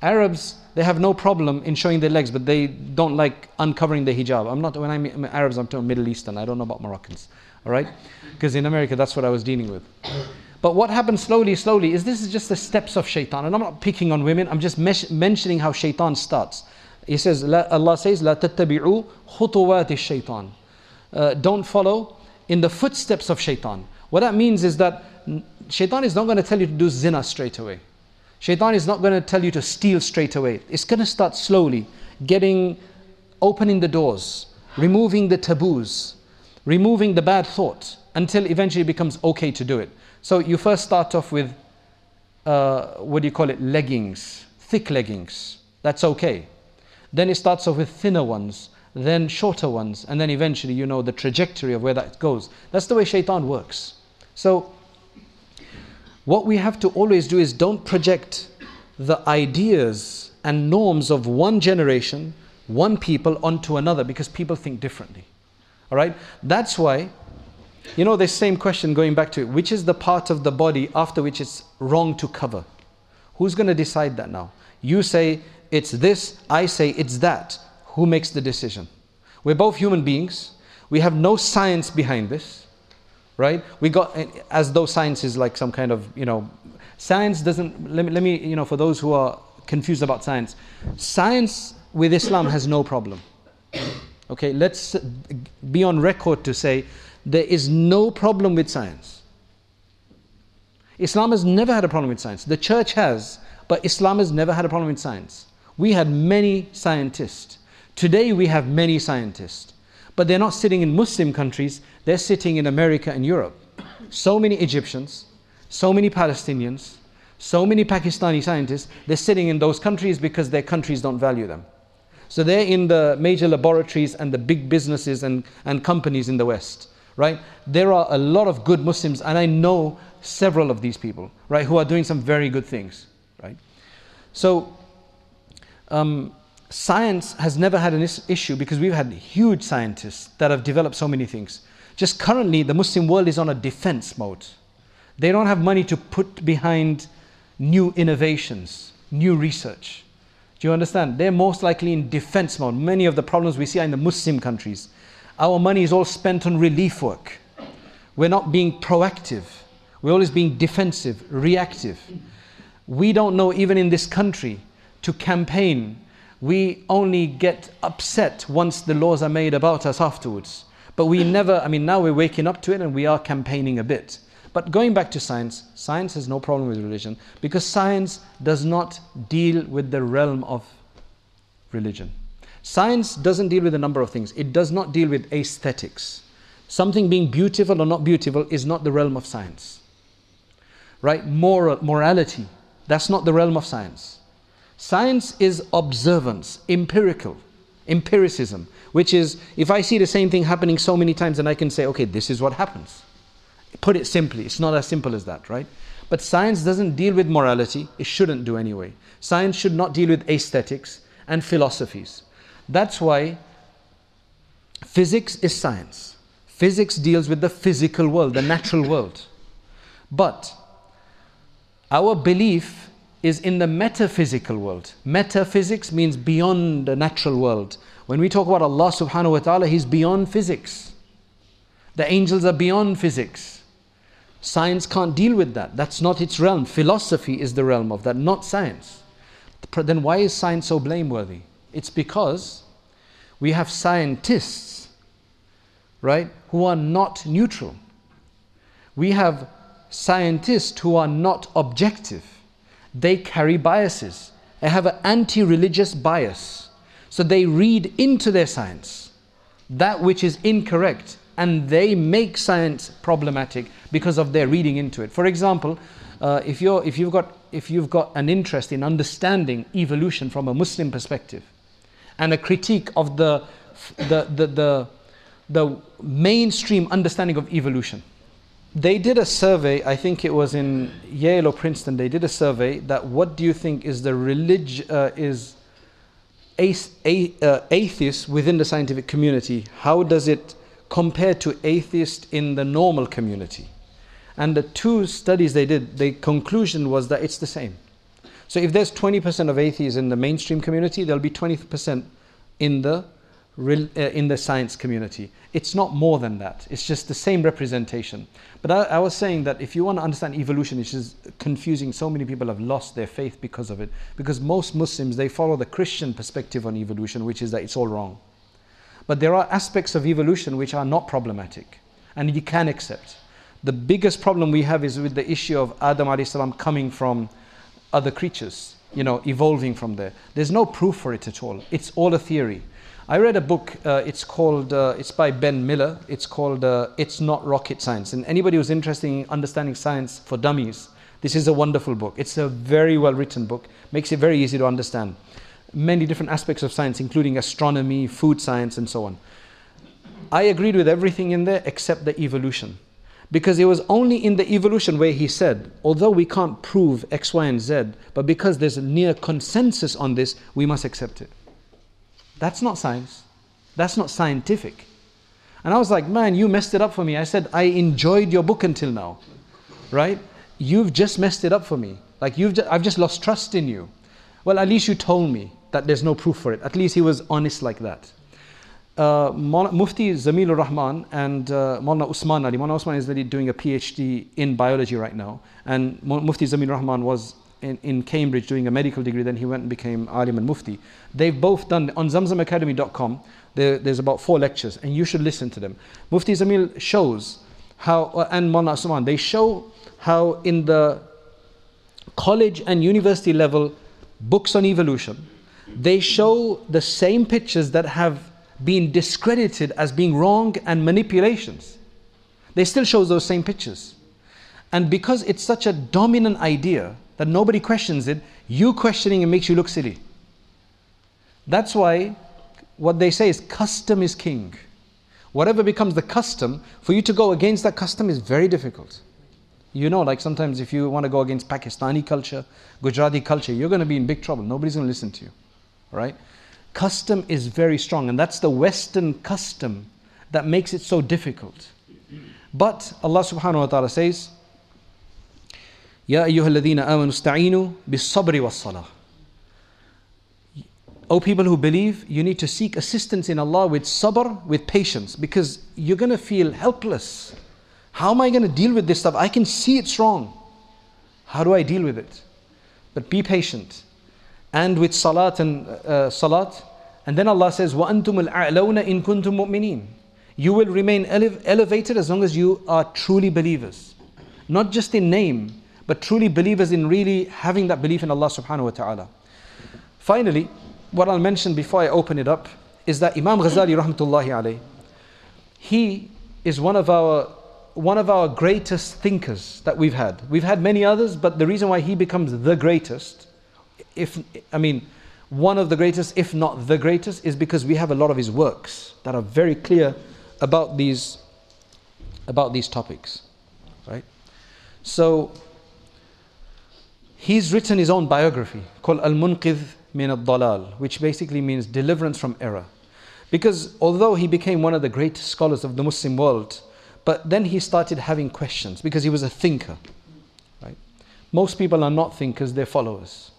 Arabs, they have no problem in showing their legs, but they don't like uncovering the hijab. I'm not, when I'm Arabs, I'm talking Middle Eastern. I don't know about Moroccans. All right? Because in America, that's what I was dealing with. But what happens slowly, slowly is this is just the steps of shaitan. And I'm not picking on women, I'm just mentioning how shaitan starts. He says, Allah says, لا تتبعوا خطوات الشيطان. Uh, don't follow in the footsteps of shaitan. What that means is that shaitan is not going to tell you to do zina straight away. Shaitan is not going to tell you to steal straight away. It's going to start slowly, getting, opening the doors, removing the taboos, removing the bad thought until eventually it becomes okay to do it. So you first start off with, uh, what do you call it, leggings, thick leggings. That's okay. Then it starts off with thinner ones, then shorter ones, and then eventually you know the trajectory of where that goes. That's the way shaitan works. So, what we have to always do is don't project the ideas and norms of one generation, one people onto another because people think differently. All right? That's why, you know, this same question going back to it which is the part of the body after which it's wrong to cover? Who's going to decide that now? You say it's this, I say it's that. Who makes the decision? We're both human beings. We have no science behind this, right? We got eh, as though science is like some kind of, you know, science doesn't. Let me, let me you know, for those who are confused about science, science with Islam has no problem. Okay, let's be on record to say there is no problem with science. Islam has never had a problem with science. The church has, but Islam has never had a problem with science. We had many scientists. Today we have many scientists. But they're not sitting in Muslim countries, they're sitting in America and Europe. So many Egyptians, so many Palestinians, so many Pakistani scientists, they're sitting in those countries because their countries don't value them. So they're in the major laboratories and the big businesses and, and companies in the West, right? There are a lot of good Muslims, and I know several of these people, right, who are doing some very good things, right? So um, science has never had an is- issue because we've had huge scientists that have developed so many things. Just currently, the Muslim world is on a defense mode. They don't have money to put behind new innovations, new research. Do you understand? They're most likely in defense mode. Many of the problems we see are in the Muslim countries. Our money is all spent on relief work. We're not being proactive. We're always being defensive, reactive. We don't know, even in this country, to campaign, we only get upset once the laws are made about us afterwards. But we *coughs* never, I mean, now we're waking up to it and we are campaigning a bit. But going back to science, science has no problem with religion because science does not deal with the realm of religion. Science doesn't deal with a number of things, it does not deal with aesthetics. Something being beautiful or not beautiful is not the realm of science. Right? Moral, morality, that's not the realm of science. Science is observance, empirical, empiricism, which is if I see the same thing happening so many times, then I can say, okay, this is what happens. Put it simply, it's not as simple as that, right? But science doesn't deal with morality, it shouldn't do anyway. Science should not deal with aesthetics and philosophies. That's why physics is science. Physics deals with the physical world, the natural world. But our belief is in the metaphysical world. Metaphysics means beyond the natural world. When we talk about Allah subhanahu wa ta'ala, He's beyond physics. The angels are beyond physics. Science can't deal with that. That's not its realm. Philosophy is the realm of that, not science. Then why is science so blameworthy? It's because we have scientists, right, who are not neutral. We have scientists who are not objective they carry biases. They have an anti religious bias. So they read into their science that which is incorrect and they make science problematic because of their reading into it. For example, uh, if, you're, if, you've got, if you've got an interest in understanding evolution from a Muslim perspective and a critique of the, the, the, the, the mainstream understanding of evolution, they did a survey, I think it was in Yale or Princeton, they did a survey that what do you think is the religion, uh, is uh, atheist within the scientific community? How does it compare to atheist in the normal community? And the two studies they did, the conclusion was that it's the same. So if there's 20% of atheists in the mainstream community, there'll be 20% in the Uh, in the science community. It's not more than that. It's just the same representation. But I, I, was saying that if you want to understand evolution, which is confusing, so many people have lost their faith because of it. Because most Muslims they follow the Christian perspective on evolution, which is that it's all wrong. But there are aspects of evolution which are not problematic, and you can accept. The biggest problem we have is with the issue of Adam salam coming from other creatures, you know, evolving from there. There's no proof for it at all. It's all a theory. I read a book. Uh, it's called. Uh, it's by Ben Miller. It's called. Uh, it's not rocket science. And anybody who's interested in understanding science for dummies, this is a wonderful book. It's a very well written book. Makes it very easy to understand. Many different aspects of science, including astronomy, food science, and so on. I agreed with everything in there except the evolution. Because it was only in the evolution where he said, although we can't prove X, Y, and Z, but because there's a near consensus on this, we must accept it. That's not science. That's not scientific. And I was like, man, you messed it up for me. I said, I enjoyed your book until now, right? You've just messed it up for me. Like, you've just, I've just lost trust in you. Well, at least you told me that there's no proof for it. At least he was honest like that. Uh, Mufti Zamilur Rahman and uh, Maulana Usman Ali. Maulana Usman is really doing a PhD in biology right now. And Mufti Zamilur Rahman was in, in Cambridge doing a medical degree, then he went and became Alim and Mufti. They've both done, on zamzamacademy.com, there, there's about four lectures, and you should listen to them. Mufti Zamil shows how, uh, and Maulana Usman, they show how in the college and university level books on evolution, they show the same pictures that have been discredited as being wrong and manipulations. They still show those same pictures. And because it's such a dominant idea, that nobody questions it, you questioning it makes you look silly. That's why what they say is custom is king. Whatever becomes the custom, for you to go against that custom is very difficult. You know, like sometimes if you want to go against Pakistani culture, Gujarati culture, you're going to be in big trouble. Nobody's going to listen to you. Right? Custom is very strong, and that's the Western custom that makes it so difficult. But Allah subhanahu wa ta'ala says, يا أيها الذين آمنوا استعينوا بالصبر والصلاة O people who believe, you need to seek assistance in Allah with sabr, with patience, because you're going to feel helpless. How am I going to deal with this stuff? I can see it's wrong. How do I deal with it? But be patient. And with salat and uh, salat. And then Allah says, وَأَنْتُمُ الْأَعْلَوْنَ إِن كُنْتُم مُؤْمِنِينَ You will remain ele- elevated as long as you are truly believers. Not just in name, but truly believers in really having that belief in Allah subhanahu wa ta'ala. Finally, what I'll mention before I open it up is that Imam Ghazali rahmatullahi alayhi, he is one of our one of our greatest thinkers that we've had. We've had many others, but the reason why he becomes the greatest, if I mean one of the greatest, if not the greatest, is because we have a lot of his works that are very clear about these about these topics. Right? So He's written his own biography called Al Munqidh min al Dalal, which basically means deliverance from error. Because although he became one of the great scholars of the Muslim world, but then he started having questions because he was a thinker. Right? Most people are not thinkers, they're followers.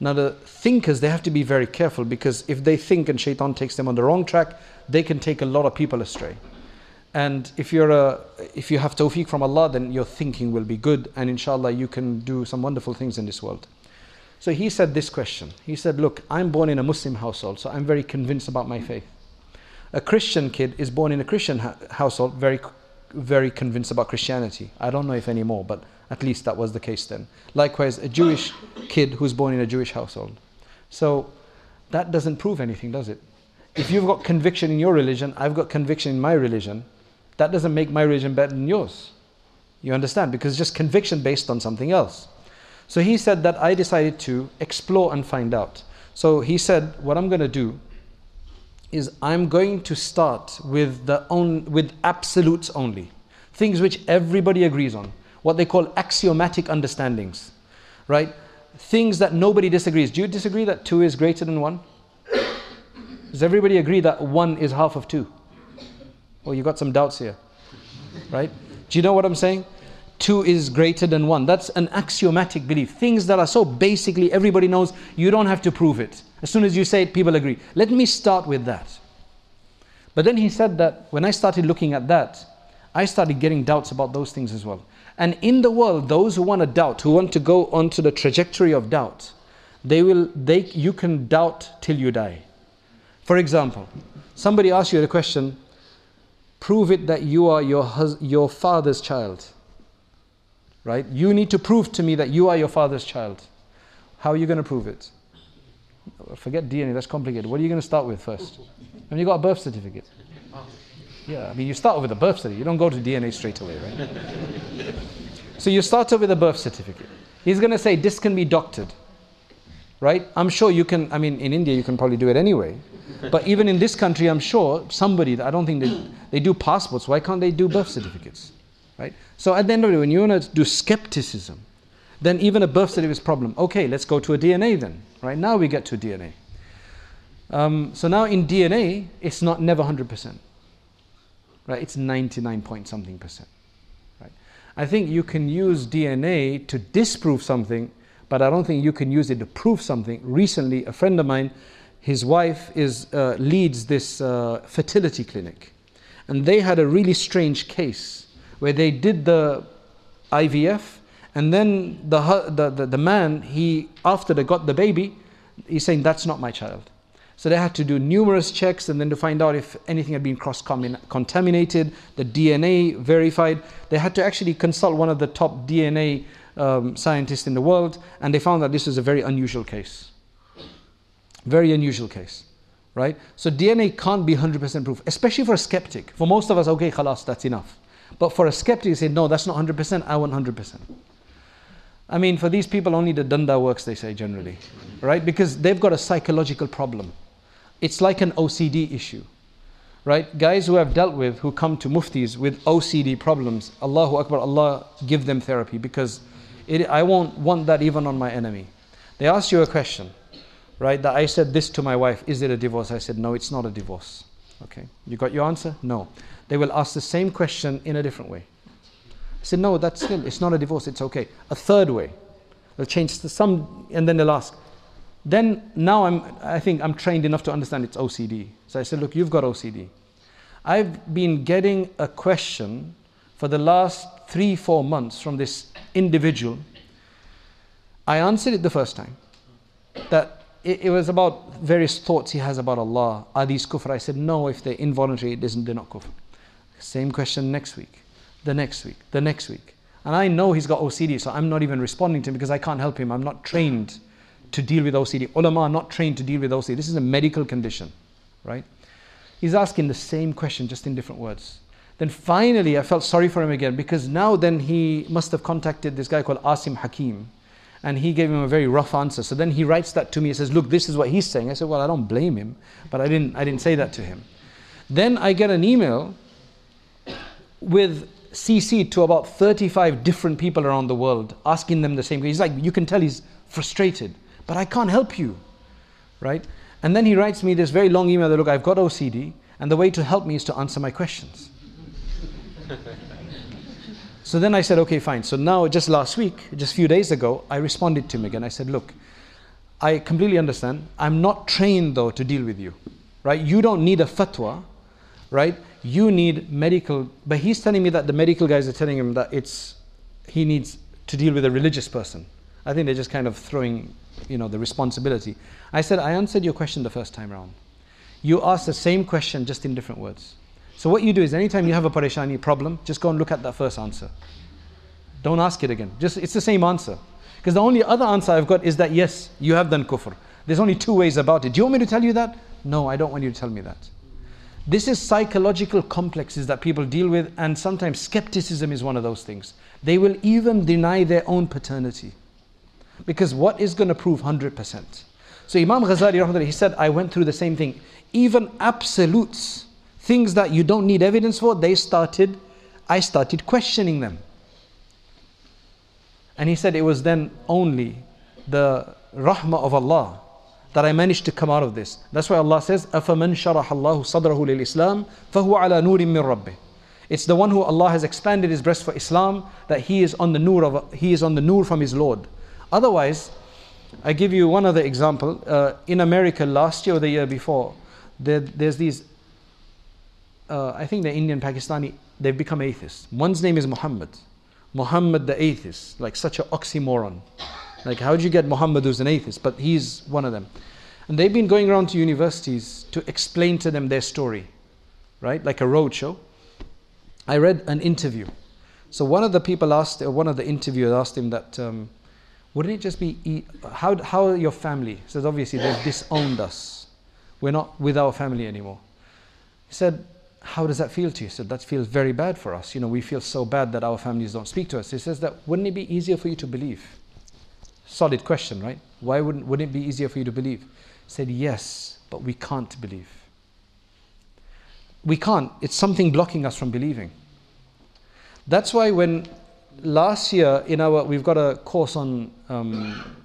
Now, the thinkers, they have to be very careful because if they think and shaitan takes them on the wrong track, they can take a lot of people astray. And if you're a, if you have tawfiq from Allah, then your thinking will be good, and inshallah you can do some wonderful things in this world. So he said this question. He said, Look, I'm born in a Muslim household, so I'm very convinced about my faith. A Christian kid is born in a Christian ha- household, very, very convinced about Christianity. I don't know if anymore, but at least that was the case then. Likewise, a Jewish kid who's born in a Jewish household. So that doesn't prove anything, does it? If you've got conviction in your religion, I've got conviction in my religion, that doesn't make my religion better than yours. You understand? Because it's just conviction based on something else. So he said that I decided to explore and find out. So he said, what I'm going to do is I'm going to start with the own, with absolutes only, things which everybody agrees on, what they call axiomatic understandings, right? Things that nobody disagrees. Do you disagree that two is greater than one? Does everybody agree that one is half of two? Well, you got some doubts here, right? Do you know what I'm saying? two is greater than one. That's an axiomatic belief. Things that are so basically everybody knows, you don't have to prove it. As soon as you say it, people agree. Let me start with that. But then he said that when I started looking at that, I started getting doubts about those things as well. And in the world, those who want to doubt, who want to go onto the trajectory of doubt, they will they you can doubt till you die. For example, somebody asks you the question, prove it that you are your hus- your father's child. Right? You need to prove to me that you are your father's child. How are you going to prove it? Forget DNA, that's complicated. What are you going to start with first? Have you got a birth certificate? Yeah, I mean, you start with a birth certificate. You don't go to DNA straight away, right? so you start off with a birth certificate. He's going to say this can be doctored, right? I'm sure you can. I mean, in India, you can probably do it anyway. But even in this country, I'm sure somebody. I don't think they they do passports. Why can't they do birth certificates, right? So at the end of the day, when you want to do skepticism, then even a birth certificate is a problem. Okay, let's go to a DNA then. Right now we get to DNA. Um, so now in DNA, it's not never 100% right? It's 99 point something percent, right? I think you can use DNA to disprove something, but I don't think you can use it to prove something. Recently, a friend of mine, his wife is uh, leads this uh, fertility clinic, and they had a really strange case where they did the IVF, and then the, the, the, the man, he after they got the baby, he's saying that's not my child so they had to do numerous checks and then to find out if anything had been cross contaminated, the DNA verified. They had to actually consult one of the top DNA um, scientists in the world, and they found that this is a very unusual case. Very unusual case, right? So DNA can't be 100% proof, especially for a skeptic. For most of us, okay, khalas, that's enough. But for a skeptic, you say, no, that's not 100%, I want 100%. I mean, for these people, only the danda works, they say generally, right? Because they've got a psychological problem. It's like an OCD issue. Right? Guys who have dealt with, who come to muftis with OCD problems, Allahu Akbar, Allah give them therapy because it, I won't want that even on my enemy. They ask you a question, right? That I said this to my wife, is it a divorce? I said, no, it's not a divorce. Okay. You got your answer? No. They will ask the same question in a different way. I said, no, that's still, it's not a divorce, it's okay. A third way. They'll change some, and then they'll ask, then now I'm, I think I'm trained enough to understand it's OCD. So I said, look, you've got OCD. I've been getting a question for the last three, four months from this individual. I answered it the first time. That it, it, was about various thoughts he has about Allah. Are these kufr? I said, no, if they're involuntary, it isn't, they're not kufr. Same question next week, the next week, the next week. And I know he's got OCD, so I'm not even responding to him because I can't help him. I'm not trained to deal with OCD. Ulama are not trained to deal with OCD. This is a medical condition, right? He's asking the same question, just in different words. Then finally, I felt sorry for him again because now then he must have contacted this guy called Asim Hakim and he gave him a very rough answer. So then he writes that to me. He says, "Look, this is what he's saying." I said, "Well, I don't blame him, but I didn't. I didn't say that to him." Then I get an email with CC to about 35 different people around the world, asking them the same. He's like, you can tell he's frustrated but I can't help you, right? And then he writes me this very long email that, look, I've got OCD, and the way to help me is to answer my questions. *laughs* so then I said, okay, fine. So now, just last week, just a few days ago, I responded to him again. I said, look, I completely understand. I'm not trained, though, to deal with you, right? You don't need a fatwa, right? You need medical, but he's telling me that the medical guys are telling him that it's, he needs to deal with a religious person. I think they're just kind of throwing you know, the responsibility. I said, I answered your question the first time around. You asked the same question just in different words. So what you do is anytime you have a parishani problem, just go and look at that first answer. Don't ask it again. Just it's the same answer. Because the only other answer I've got is that yes, you have done kufr. There's only two ways about it. Do you want me to tell you that? No, I don't want you to tell me that. This is psychological complexes that people deal with, and sometimes skepticism is one of those things. They will even deny their own paternity. Because what is going to prove 100%? So Imam Ghazali, he said, I went through the same thing. Even absolutes, things that you don't need evidence for, they started, I started questioning them. And he said it was then only the rahmah of Allah that I managed to come out of this. That's why Allah says, أَفَمَنْ شَرَحَ اللَّهُ صَدْرَهُ لِلْإِسْلَامِ فَهُوَ عَلَى نُورٍ مِّن رَبِّهِ It's the one who Allah has expanded his breast for Islam that he is on the nur of he is on the nur from his Lord. Otherwise, I give you one other example. Uh, in America last year or the year before, there, there's these. uh, I think they're Indian Pakistani. They've become atheists. One's name is Muhammad. Muhammad the atheist, like such an oxymoron. Like, how do you get Muhammad who's an atheist? But he's one of them. And they've been going around to universities to explain to them their story, right? Like a roadshow. I read an interview. So one of the people asked, or one of the interviewers asked him that, um, wouldn't it just be, how, how your family? He says, obviously they've disowned us. We're not with our family anymore. He said, how does that feel to you? He said, that feels very bad for us. You know, we feel so bad that our families don't speak to us. He says that, wouldn't it be easier for you to believe? Solid question, right? Why wouldn't, wouldn't it be easier for you to believe? He said, yes, but we can't believe. We can't. It's something blocking us from believing. That's why when last year in our, we've got a course on, um,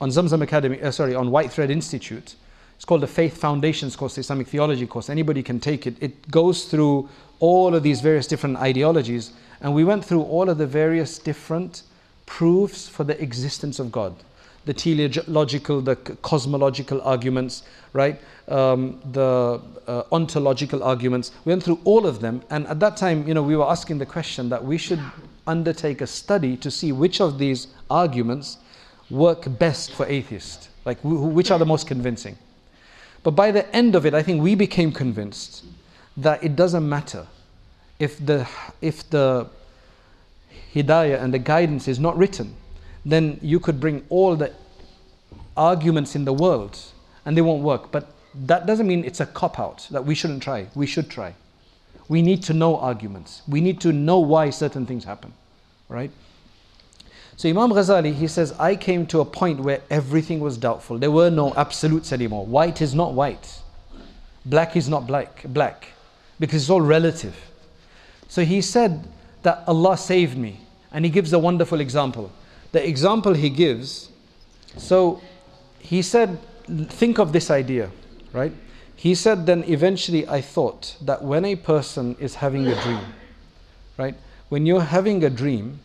on Zamzam Academy, uh, sorry, on White Thread Institute. It's called the Faith Foundations course, the Islamic Theology course. Anybody can take it. It goes through all of these various different ideologies. And we went through all of the various different proofs for the existence of God the teleological, the cosmological arguments, right? Um, the uh, ontological arguments. We went through all of them, and at that time, you know, we were asking the question that we should undertake a study to see which of these arguments work best for atheists, like which are the most convincing. But by the end of it, I think we became convinced that it doesn't matter if the if the hidayah and the guidance is not written then you could bring all the arguments in the world and they won't work. But that doesn't mean it's a cop out that we shouldn't try. We should try. We need to know arguments. We need to know why certain things happen. Right? So Imam Ghazali, he says, I came to a point where everything was doubtful. There were no absolutes anymore. White is not white. Black is not black, black. Because it's all relative. So he said that Allah saved me. And he gives a wonderful example the example he gives, so he said, think of this idea, right? He said, then eventually I thought that when a person is having a dream, right? When you're having a dream,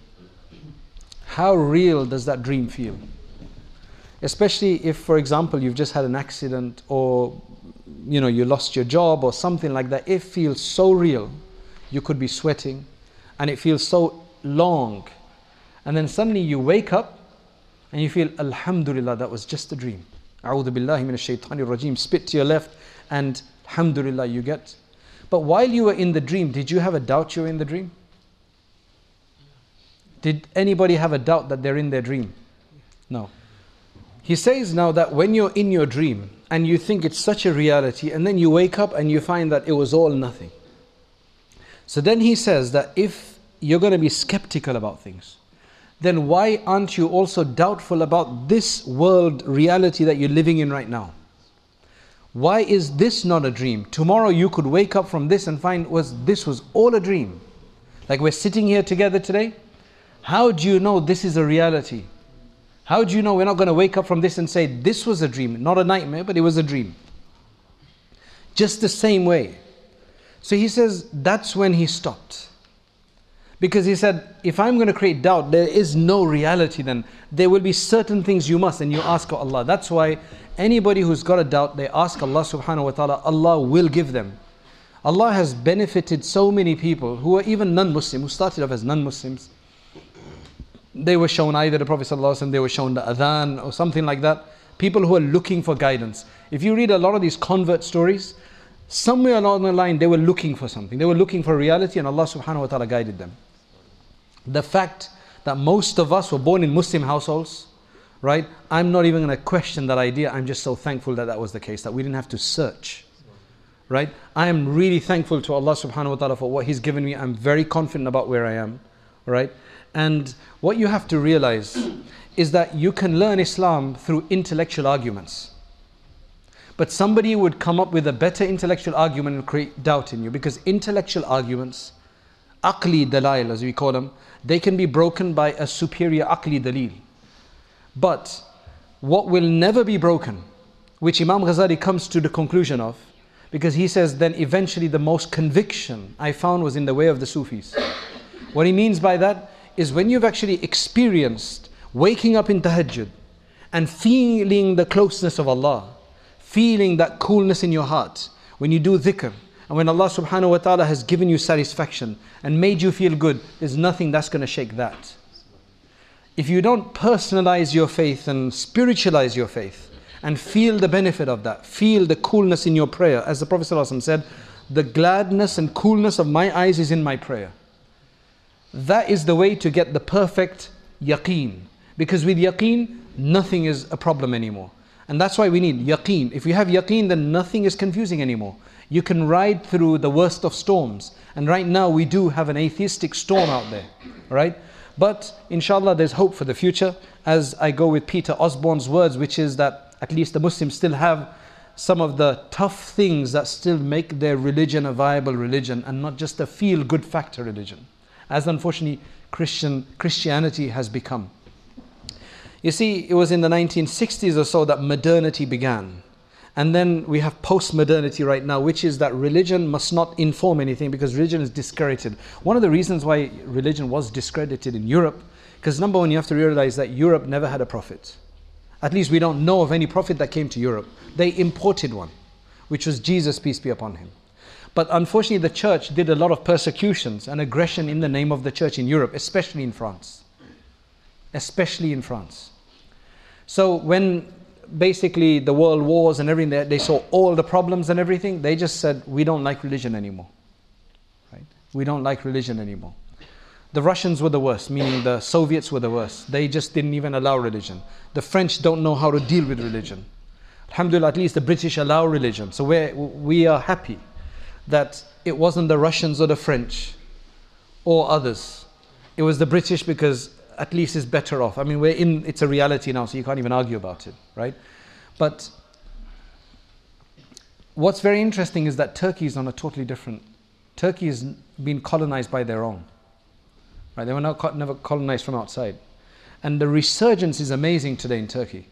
how real does that dream feel? Especially if, for example, you've just had an accident or you know you lost your job or something like that. It feels so real. You could be sweating, and it feels so long and then suddenly you wake up and you feel, Alhamdulillah, that was just a dream. A'udhu billahi rajim. Spit to your left and Alhamdulillah you get. But while you were in the dream, did you have a doubt you were in the dream? Did anybody have a doubt that they're in their dream? No. He says now that when you're in your dream and you think it's such a reality, and then you wake up and you find that it was all nothing. So then he says that if you're going to be skeptical about things, then why aren't you also doubtful about this world reality that you're living in right now? Why is this not a dream? Tomorrow you could wake up from this and find was this was all a dream. Like we're sitting here together today. How do you know this is a reality? How do you know we're not going to wake up from this and say this was a dream, not a nightmare, but it was a dream? Just the same way. So he says that's when he stopped. Because he said, if I'm going to create doubt, there is no reality then. There will be certain things you must, and you ask Allah. That's why anybody who's got a doubt, they ask Allah subhanahu wa ta'ala, Allah will give them. Allah has benefited so many people who are even non Muslim, who started off as non Muslims. They were shown either the Prophet, ﷺ, they were shown the adhan or something like that. People who are looking for guidance. If you read a lot of these convert stories, somewhere along the line they were looking for something. They were looking for reality, and Allah subhanahu wa ta'ala guided them. The fact that most of us were born in Muslim households, right? I'm not even going to question that idea. I'm just so thankful that that was the case, that we didn't have to search, right? I am really thankful to Allah subhanahu wa ta'ala for what He's given me. I'm very confident about where I am, right? And what you have to realize is that you can learn Islam through intellectual arguments. But somebody would come up with a better intellectual argument and create doubt in you because intellectual arguments, aqli dalail as we call them, they can be broken by a superior aqli dalil. But what will never be broken, which Imam Ghazali comes to the conclusion of, Because he says, then eventually the most conviction I found was in the way of the Sufis. What he means by that is when you've actually experienced waking up in tahajjud and feeling the closeness of Allah, feeling that coolness in your heart, when you do dhikr, and when Allah subhanahu wa ta'ala has given you satisfaction and made you feel good, there's nothing that's going to shake that. If you don't personalize your faith and spiritualize your faith and feel the benefit of that, feel the coolness in your prayer, as the Prophet ﷺ said, the gladness and coolness of my eyes is in my prayer. That is the way to get the perfect yaqeen. Because with yaqeen, nothing is a problem anymore. And that's why we need yaqeen. If you have yaqeen, then nothing is confusing anymore. You can ride through the worst of storms. And right now we do have an atheistic storm out there, right? But inshallah, there's hope for the future as I go with Peter Oborne's words, which is that at least the Muslims still have some of the tough things that still make their religion a viable religion and not just a feel good factor religion, as unfortunately Christian, Christianity has become. You see, it was in the 1960s or so that modernity began. And then we have post modernity right now, which is that religion must not inform anything because religion is discredited. One of the reasons why religion was discredited in Europe, because number one, you have to realize that Europe never had a prophet. At least we don't know of any prophet that came to Europe. They imported one, which was Jesus, peace be upon him. But unfortunately, the church did a lot of persecutions and aggression in the name of the church in Europe, especially in France. Especially in France. So when basically the world wars and everything, they, saw all the problems and everything, they just said, we don't like religion anymore. Right? We don't like religion anymore. The Russians were the worst, meaning the Soviets were the worst. They just didn't even allow religion. The French don't know how to deal with religion. Alhamdulillah, at least the British allow religion. So we're, we are happy that it wasn't the Russians or the French or others. It was the British because at least is better off. I mean, we're in, it's a reality now, so you can't even argue about it, right? But what's very interesting is that Turkey is on a totally different. Turkey has been colonized by their own, right? They were not, never colonized from outside, and the resurgence is amazing today in Turkey.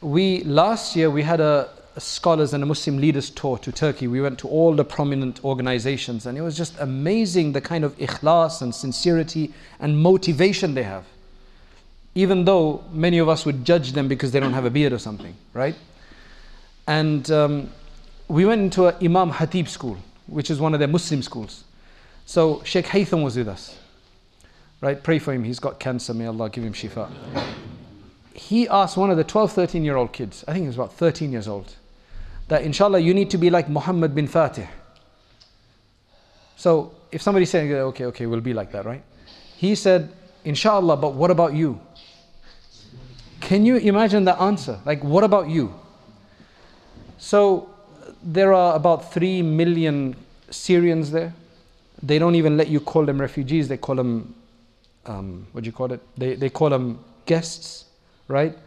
We last year we had a, scholars and a Muslim leaders tour to Turkey. We went to all the prominent organizations, and it was just amazing the kind of ikhlas and sincerity and motivation they have. Even though many of us would judge them because they don't have a beard or something, right? And um, we went into an Imam Hatip school, which is one of their Muslim schools. So Sheikh Haytham was with us, right? Pray for him. He's got cancer. May Allah give him shifa. He asked one of the 12, 13 year old kids, I think he was about 13 years old, that inshallah you need to be like Muhammad bin Fatih. So if somebody's saying, okay, okay, we'll be like that, right? He said, inshallah, but what about you? Can you imagine the answer? Like, what about you? So there are about 3 million Syrians there. They don't even let you call them refugees, they call them, um, what do you call it? They, they call them guests, right?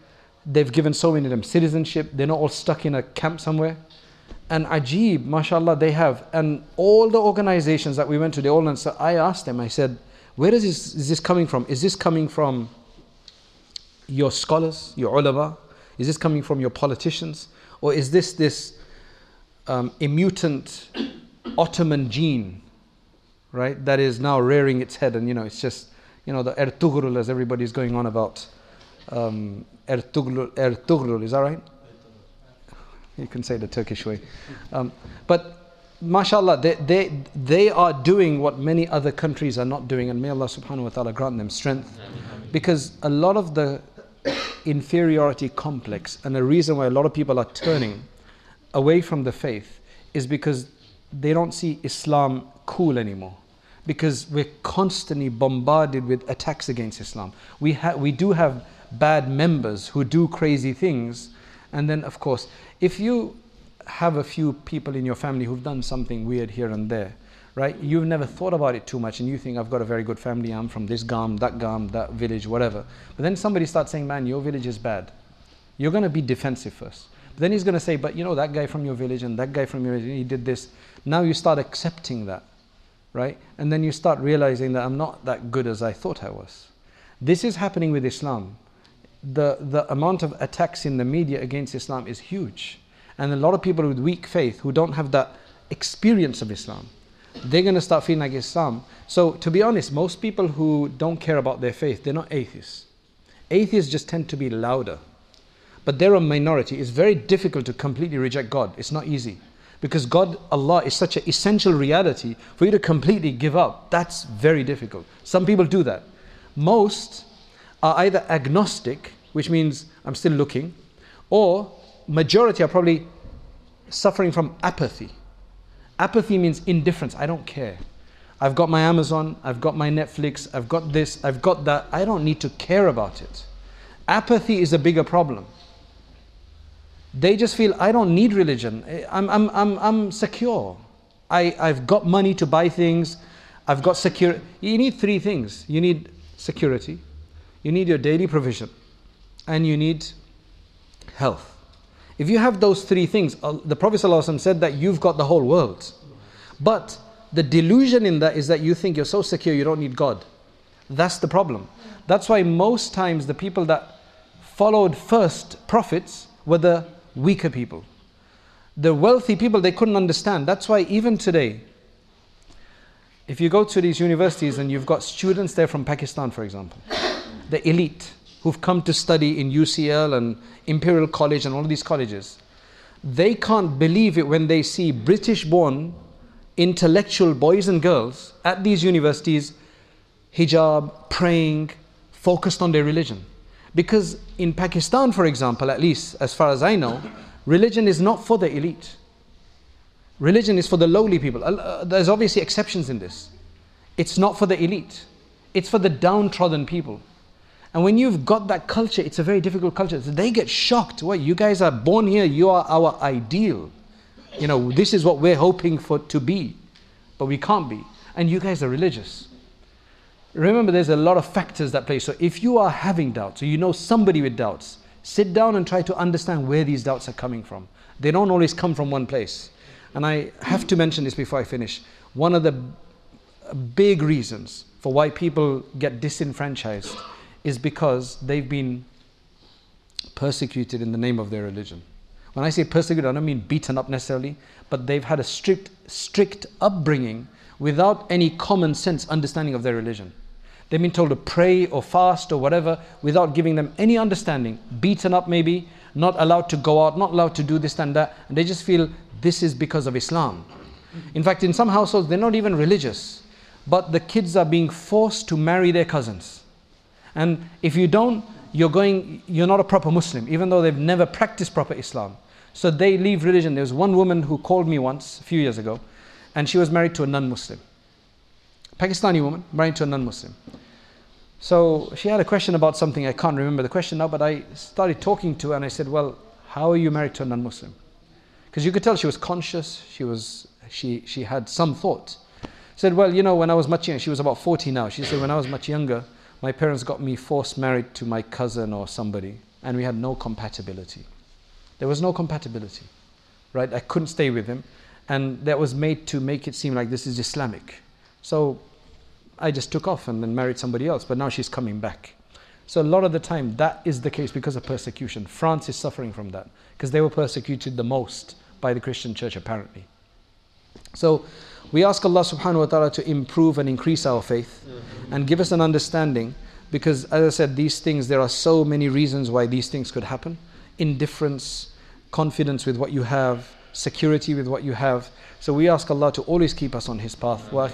They've given so many of them citizenship. They're not all stuck in a camp somewhere. And Ajib, mashallah, they have. And all the organizations that we went to, they all answered. I asked them, I said, where is this, is this coming from? Is this coming from your scholars, your ulama? Is this coming from your politicians? Or is this this um, immutant Ottoman gene, right, that is now rearing its head? And, you know, it's just, you know, the Ertugrul as everybody's going on about um, Ertugrul, Ertugrul, is that right? You can say the Turkish way. Um, but mashallah, they, they, they are doing what many other countries are not doing, and may Allah subhanahu wa ta'ala grant them strength. Because a lot of the inferiority complex and the reason why a lot of people are turning away from the faith is because they don't see Islam cool anymore because we're constantly bombarded with attacks against Islam. We, ha- we do have bad members who do crazy things. And then, of course, if you have a few people in your family who've done something weird here and there, right? You've never thought about it too much and you think, I've got a very good family, I'm from this gam, that gam, that village, whatever. But then somebody starts saying, man, your village is bad. You're going to be defensive first. But then he's going to say, but you know, that guy from your village and that guy from your village, he did this. Now you start accepting that, right? And then you start realizing that I'm not that good as I thought I was. This is happening with Islam the, the amount of attacks in the media against Islam is huge. And a lot of people with weak faith who don't have that experience of Islam, they're going to start feeling like Islam. So, to be honest, most people who don't care about their faith, they're not atheists. Atheists just tend to be louder. But they're a minority. It's very difficult to completely reject God. It's not easy. Because God, Allah, is such an essential reality. For you to completely give up, that's very difficult. Some people do that. Most are either agnostic, which means I'm still looking, or majority are probably suffering from apathy. Apathy means indifference. I don't care. I've got my Amazon, I've got my Netflix, I've got this, I've got that. I don't need to care about it. Apathy is a bigger problem. They just feel, I don't need religion. Eh, I'm, I'm, I'm, I'm secure. I, I've got money to buy things. I've got security. You need three things you need security, you need your daily provision, and you need health. If you have those three things, uh, the Prophet ﷺ said that you've got the whole world. But the delusion in that is that you think you're so secure you don't need God. That's the problem. That's why most times the people that followed first prophets were the weaker people. The wealthy people they couldn't understand. That's why even today, if you go to these universities and you've got students there from Pakistan, for example, the elite who've come to study in UCL and Imperial College and all these colleges, they can't believe it when they see British born intellectual boys and girls at these universities, hijab, praying, focused on their religion. Because in Pakistan, for example, at least as far as I know, religion is not for the elite. Religion is for the lowly people. Uh, there's obviously exceptions in this. It's not for the elite, it's for the downtrodden people. And when you've got that culture, it's a very difficult culture. So they get shocked. What, you guys are born here, you are our ideal. You know, this is what we're hoping for to be, but we can't be. And you guys are religious. Remember, there's a lot of factors that play. So if you are having doubts, or you know somebody with doubts, sit down and try to understand where these doubts are coming from. They don't always come from one place. And I have to mention this before I finish. One of the big reasons for why people get disenfranchised is because they've been persecuted in the name of their religion. When I say persecuted, I don't mean beaten up necessarily, but they've had a strict, strict upbringing without any common sense understanding of their religion. They've been told to pray or fast or whatever without giving them any understanding. Beaten up, maybe, not allowed to go out, not allowed to do this and that. And they just feel this is because of Islam. In fact, in some households, they're not even religious, but the kids are being forced to marry their cousins. And if you don't, you're going, you're not a proper Muslim, even though they've never practiced proper Islam. So they leave religion. There was one woman who called me once, a few years ago, and she was married to a non Muslim. Pakistani woman, married to a non Muslim. So she had a question about something, I can't remember the question now, but I started talking to her and I said, Well, how are you married to a non Muslim? Because you could tell she was conscious, she, was, she, she had some thought. Said, Well, you know, when I was much younger, she was about 40 now. She said, When I was much younger, my parents got me forced married to my cousin or somebody, and we had no compatibility. There was no compatibility, right? I couldn't stay with him, and that was made to make it seem like this is Islamic. So I just took off and then married somebody else, but now she's coming back. So a lot of the time that is the case because of persecution. France is suffering from that because they were persecuted the most by the Christian church apparently. So we ask Allah subhanahu wa ta'ala to improve and increase our faith and give us an understanding because, as I said, these things, there are so many reasons why these things could happen indifference, confidence with what you have, security with what you have. So we ask Allah to always keep us on His path. Wa.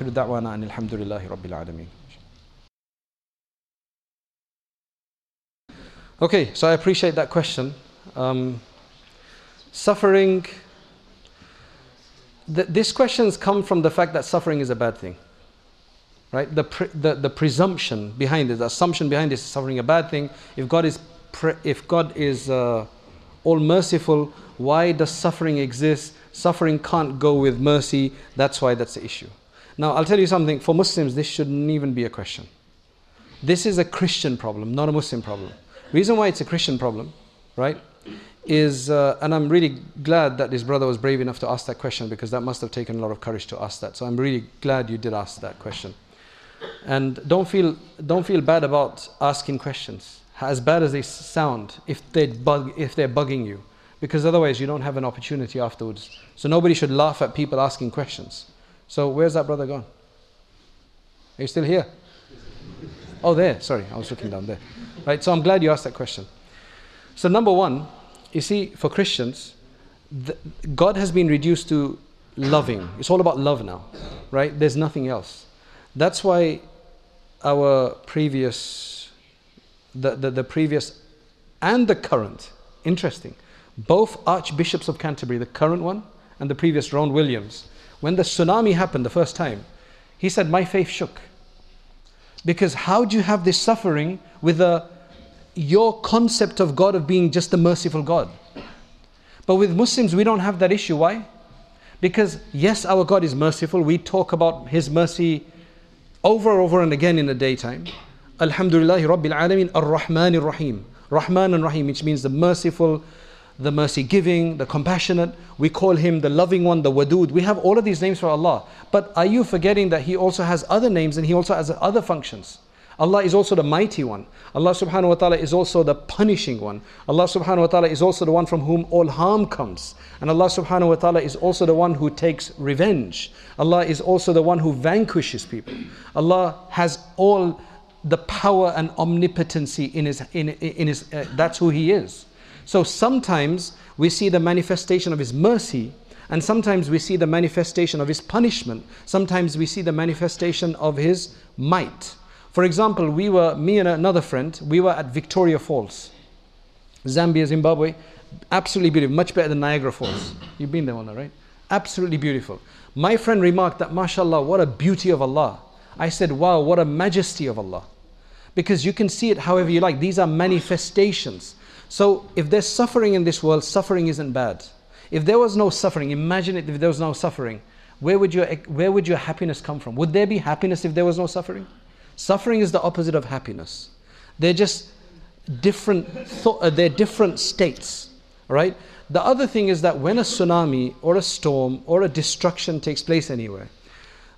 Okay, so I appreciate that question. Um, suffering th- this questions come from the fact that suffering is a bad thing. Right? The, pre- the, the presumption behind this, the assumption behind this is suffering a bad thing. If God is, if God is uh, all merciful, why does suffering exist? Suffering can't go with mercy. That's why that's the issue. Now, I'll tell you something. For Muslims, this shouldn't even be a question. This is a Christian problem, not a Muslim problem. Reason why it's a Christian problem, right, is, uh, and I'm really glad that this brother was brave enough to ask that question because that must have taken a lot of courage to ask that. So I'm really glad you did ask that question. And don't feel, don't feel bad about asking questions, as bad as they sound, if, they bug, if they're bugging you. because otherwise you don't have an opportunity afterwards. So nobody should laugh at people asking questions. So where's that brother gone? Are you still here? Oh, there. Sorry, I was looking down there. Right. So I'm glad you asked that question. So number one, you see, for Christians, the, God has been reduced to loving. It's all about love now, right? There's nothing else. That's why our previous, the, the, the previous and the current, interesting, both archbishops of Canterbury, the current one and the previous Rowan Williams, when the tsunami happened the first time, he said, My faith shook. Because how do you have this suffering with a, your concept of God of being just a merciful God? But with Muslims, we don't have that issue. Why? Because yes, our God is merciful. We talk about His mercy over and over and again in the daytime. Alhamdulillah Rabbil Alameen Ar-Rahman Ar-Rahim. Rahman and Rahim, which means the merciful, the mercy giving, the compassionate. We call him the loving one, the wadud. We have all of these names for Allah. But are you forgetting that he also has other names and he also has other functions? Allah is also the mighty one. Allah subhanahu wa ta'ala is also the punishing one. Allah subhanahu wa ta'ala is also the one from whom all harm comes. And Allah subhanahu wa ta'ala is also the one who takes revenge. Allah is also the one who vanquishes people. Allah has all the power and omnipotency in his, in, in his uh, that's who he is. So sometimes we see the manifestation of his mercy, and sometimes we see the manifestation of his punishment. Sometimes we see the manifestation of his might. For example, we were, me and another friend, we were at Victoria Falls, Zambia, Zimbabwe. Absolutely beautiful, much better than Niagara Falls. You've been there, one, right? Absolutely beautiful. My friend remarked that, mashallah, what a beauty of Allah. I said, wow, what a majesty of Allah. Because you can see it however you like. These are manifestations. So if there's suffering in this world, suffering isn't bad. If there was no suffering, imagine it if there was no suffering. Where would, your, where would your happiness come from? Would there be happiness if there was no suffering? Suffering is the opposite of happiness. They're just different, th- uh, they're different states, right? The other thing is that when a tsunami or a storm or a destruction takes place anywhere,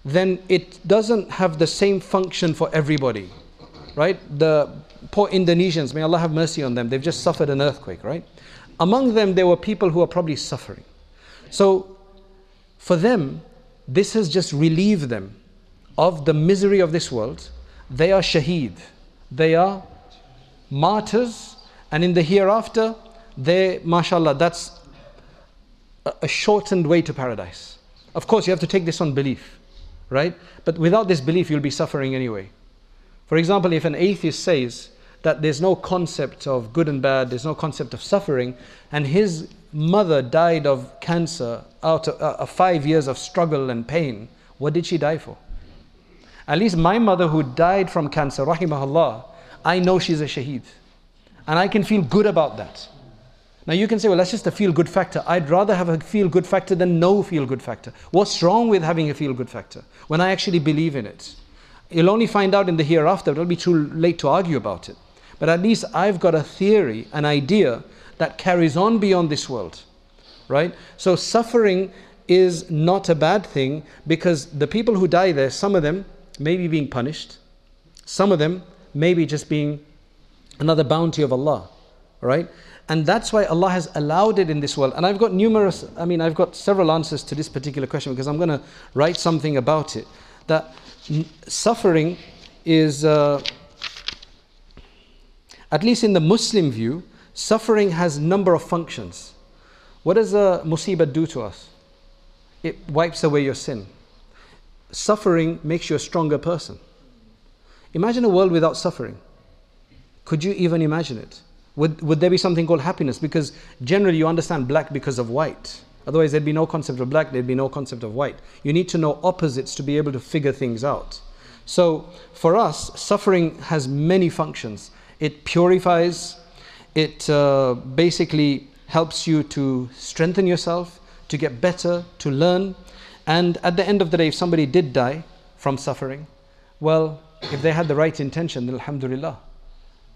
then it doesn't have the same function for everybody, right? The poor Indonesians, may Allah have mercy on them, they've just suffered an earthquake, right? Among them, there were people who are probably suffering. So, for them, this has just relieved them of the misery of this world they are shaheed. They are martyrs. And in the hereafter, they, mashallah, that's a shortened way to paradise. Of course, you have to take this on belief, right? But without this belief, you'll be suffering anyway. For example, if an atheist says that there's no concept of good and bad, there's no concept of suffering, and his mother died of cancer out of uh, five years of struggle and pain, what did she die for? At least my mother who died from cancer, rahimahullah, I know she's a shaheed. And I can feel good about that. Now you can say, well, that's just a feel good factor. I'd rather have a feel good factor than no feel good factor. What's wrong with having a feel good factor when I actually believe in it? You'll only find out in the hereafter. It'll be too late to argue about it. But at least I've got a theory, an idea that carries on beyond this world. Right? So suffering is not a bad thing because the people who die there, some of them, maybe being punished. Some of them maybe just being another bounty of Allah, right? And that's why Allah has allowed it in this world. And I've got numerous, I mean, I've got several answers to this particular question because I'm going to write something about it. That suffering is, uh, at least in the Muslim view, suffering has number of functions. What does a musibah do to us? It wipes away your sin suffering makes you a stronger person. Imagine a world without suffering. Could you even imagine it? Would, would there be something called happiness? Because generally you understand black because of white. Otherwise, there'd be no concept of black, there'd be no concept of white. You need to know opposites to be able to figure things out. So, for us, suffering has many functions. It purifies, it uh, basically helps you to strengthen yourself, to get better, to learn. And at the end of the day, if somebody did die from suffering, well, if they had the right intention, then alhamdulillah.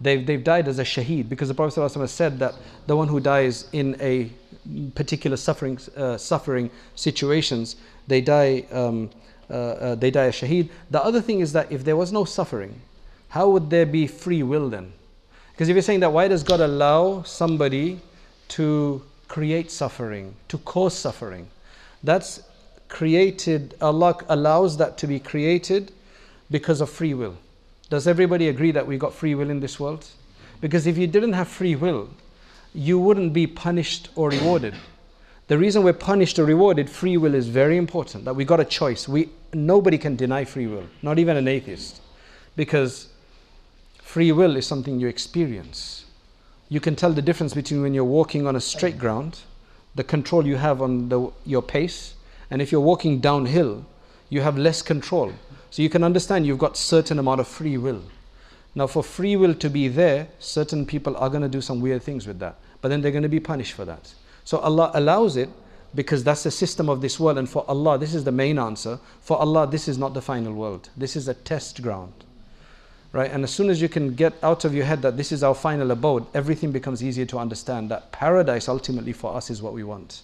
They've, they've died as a shaheed because the Prophet ﷺ said that the one who dies in a particular suffering, uh, suffering situations, they die, um, uh, uh, they die as shaheed. The other thing is that if there was no suffering, how would there be free will then? Because if you're saying that, why does God allow somebody to create suffering, to cause suffering. That's created, Allah allows that to be created because of free will. Does everybody agree that we got free will in this world? Because if you didn't have free will, you wouldn't be punished or rewarded. The reason we're punished or rewarded, free will is very important. That we got a choice. We nobody can deny free will, not even an atheist, because free will is something you experience. You can tell the difference between when you're walking on a straight ground, the control you have on the, your pace, and if you're walking downhill, you have less control. So you can understand you've got certain amount of free will. Now, for free will to be there, certain people are going to do some weird things with that, but then they're going to be punished for that. So Allah allows it because that's the system of this world, and for Allah, this is the main answer. For Allah, this is not the final world. This is a test ground. Right? And as soon as you can get out of your head that this is our final abode, everything becomes easier to understand that paradise ultimately for us is what we want,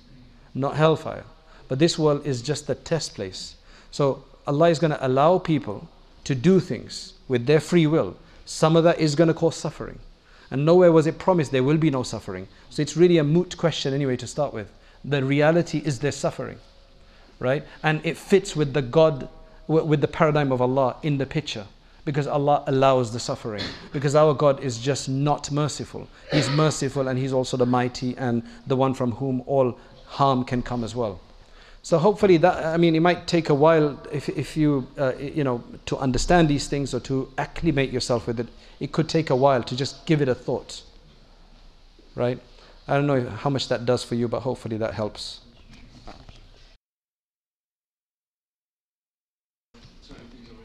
not hellfire. But this world is just the test place. So Allah is going to allow people to do things with their free will some of that is going to cause suffering. And nowhere was it promised there will be no suffering. So it's really a moot question anyway to start with. The reality is there suffering, right? And it fits with the God, with the paradigm of Allah in the picture. Because Allah allows the suffering. Because our God is just not merciful. He's merciful and He's also the mighty and the one from whom all harm can come as well. So hopefully that I mean it might take a while if if you uh, you know to understand these things or to acclimate yourself with it. It could take a while to just give it a thought. Right? I don't know how much that does for you, but hopefully that helps.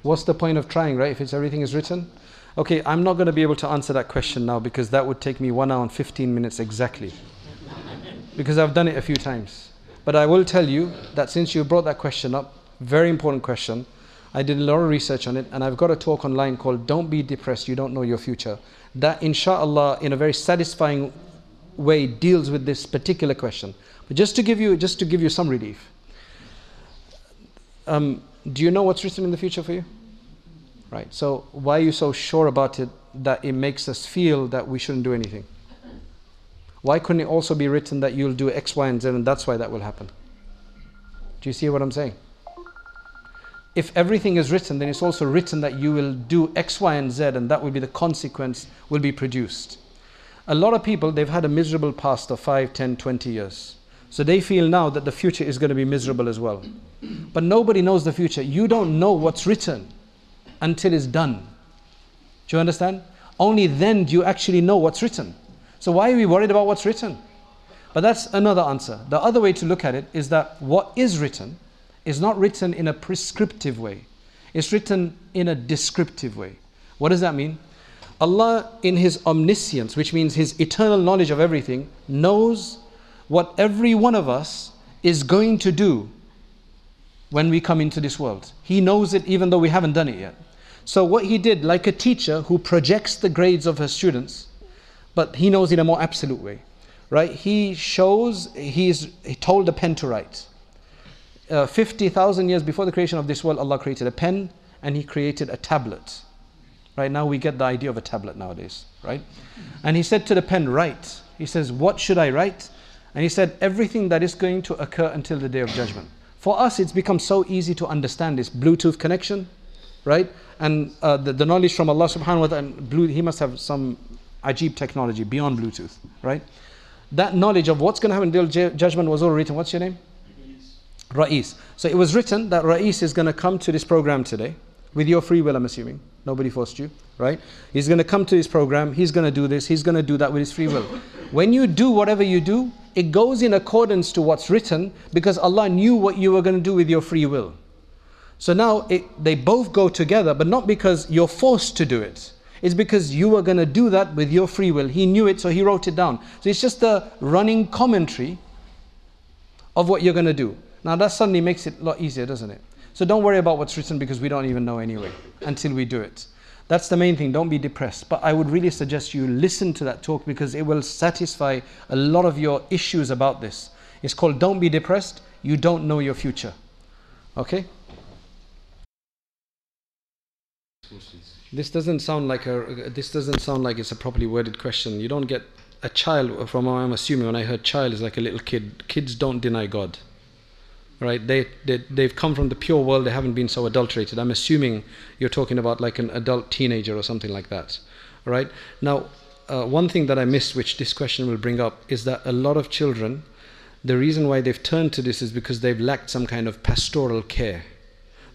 What's the point of trying, right? If it's everything is written. Okay, I'm not going to be able to answer that question now because that would take me one hour and 15 minutes exactly. *laughs* because I've done it a few times. But I will tell you that since you brought that question up, very important question, I did a lot of research on it and I've got a talk online called Don't Be Depressed, You Don't Know Your Future. That, inshallah, in a very satisfying way, deals with this particular question. But just to give you, just to give you some relief, um, do you know what's written in the future for you? Right. So why are you so sure about it that it makes us feel that we shouldn't do anything? Why couldn't it also be written that you'll do X, Y, and Z, and that's why that will happen? Do you see what I'm saying? If everything is written, then it's also written that you will do X, Y, and Z, and that will be the consequence will be produced. A lot of people, they've had a miserable past of 5, 10, 20 years. So they feel now that the future is going to be miserable as well. But nobody knows the future. You don't know what's written until it's done. Do you understand? Only then do you actually know what's written. So why are we worried about what's written? But that's another answer. The other way to look at it is that what is written is not written in a prescriptive way. It's written in a descriptive way. What does that mean? Allah, in His omniscience, which means His eternal knowledge of everything, knows what every one of us is going to do when we come into this world. He knows it even though we haven't done it yet. So, what He did, like a teacher who projects the grades of her students, but he knows in a more absolute way, right? He shows, he's he told the pen to write. Uh, 50,000 years before the creation of this world, Allah created a pen and He created a tablet. Right now, we get the idea of a tablet nowadays, right? And He said to the pen, Write. He says, What should I write? And He said, Everything that is going to occur until the day of judgment. For us, it's become so easy to understand this Bluetooth connection, right? And uh, the, the knowledge from Allah subhanahu wa ta'ala, He must have some Ajib technology beyond Bluetooth, right? That knowledge of what's going to happen until judgment was all written. What's your name? Ra'is. So it was written that Ra'is is going to come to this program today with your free will, I'm assuming. Nobody forced you, right? He's going to come to this program. He's going to do this. He's going to do that with his free will. When you do whatever you do, it goes in accordance to what's written because Allah knew what you were going to do with your free will. So now it, they both go together, but not because you're forced to do it. It's because you were going to do that with your free will. He knew it, so he wrote it down. So it's just a running commentary of what you're going to do. Now that suddenly makes it a lot easier, doesn't it? So don't worry about what's written because we don't even know anyway until we do it. That's the main thing. Don't be depressed. But I would really suggest you listen to that talk because it will satisfy a lot of your issues about this. It's called Don't Be Depressed. You don't know your future. Okay? This doesn't sound like a. This doesn't sound like it's a properly worded question. You don't get a child, from I'm assuming, when I heard child is like a little kid. Kids don't deny God, right? They, they they've come from the pure world. They haven't been so adulterated. I'm assuming you're talking about like an adult teenager or something like that, right? Now, uh, one thing that I missed, which this question will bring up, is that a lot of children, the reason why they've turned to this is because they've lacked some kind of pastoral care.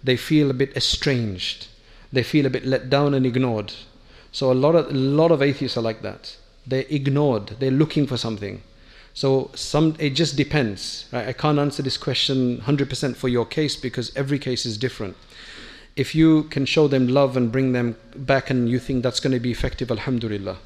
They feel a bit estranged. They feel a bit let down and ignored. So a lot of a lot of atheists are like that. They're ignored. They're looking for something. So some it just depends. Right? I can't answer this question 100% for your case because every case is different. If you can show them love and bring them back and you think that's going to be effective, alhamdulillah.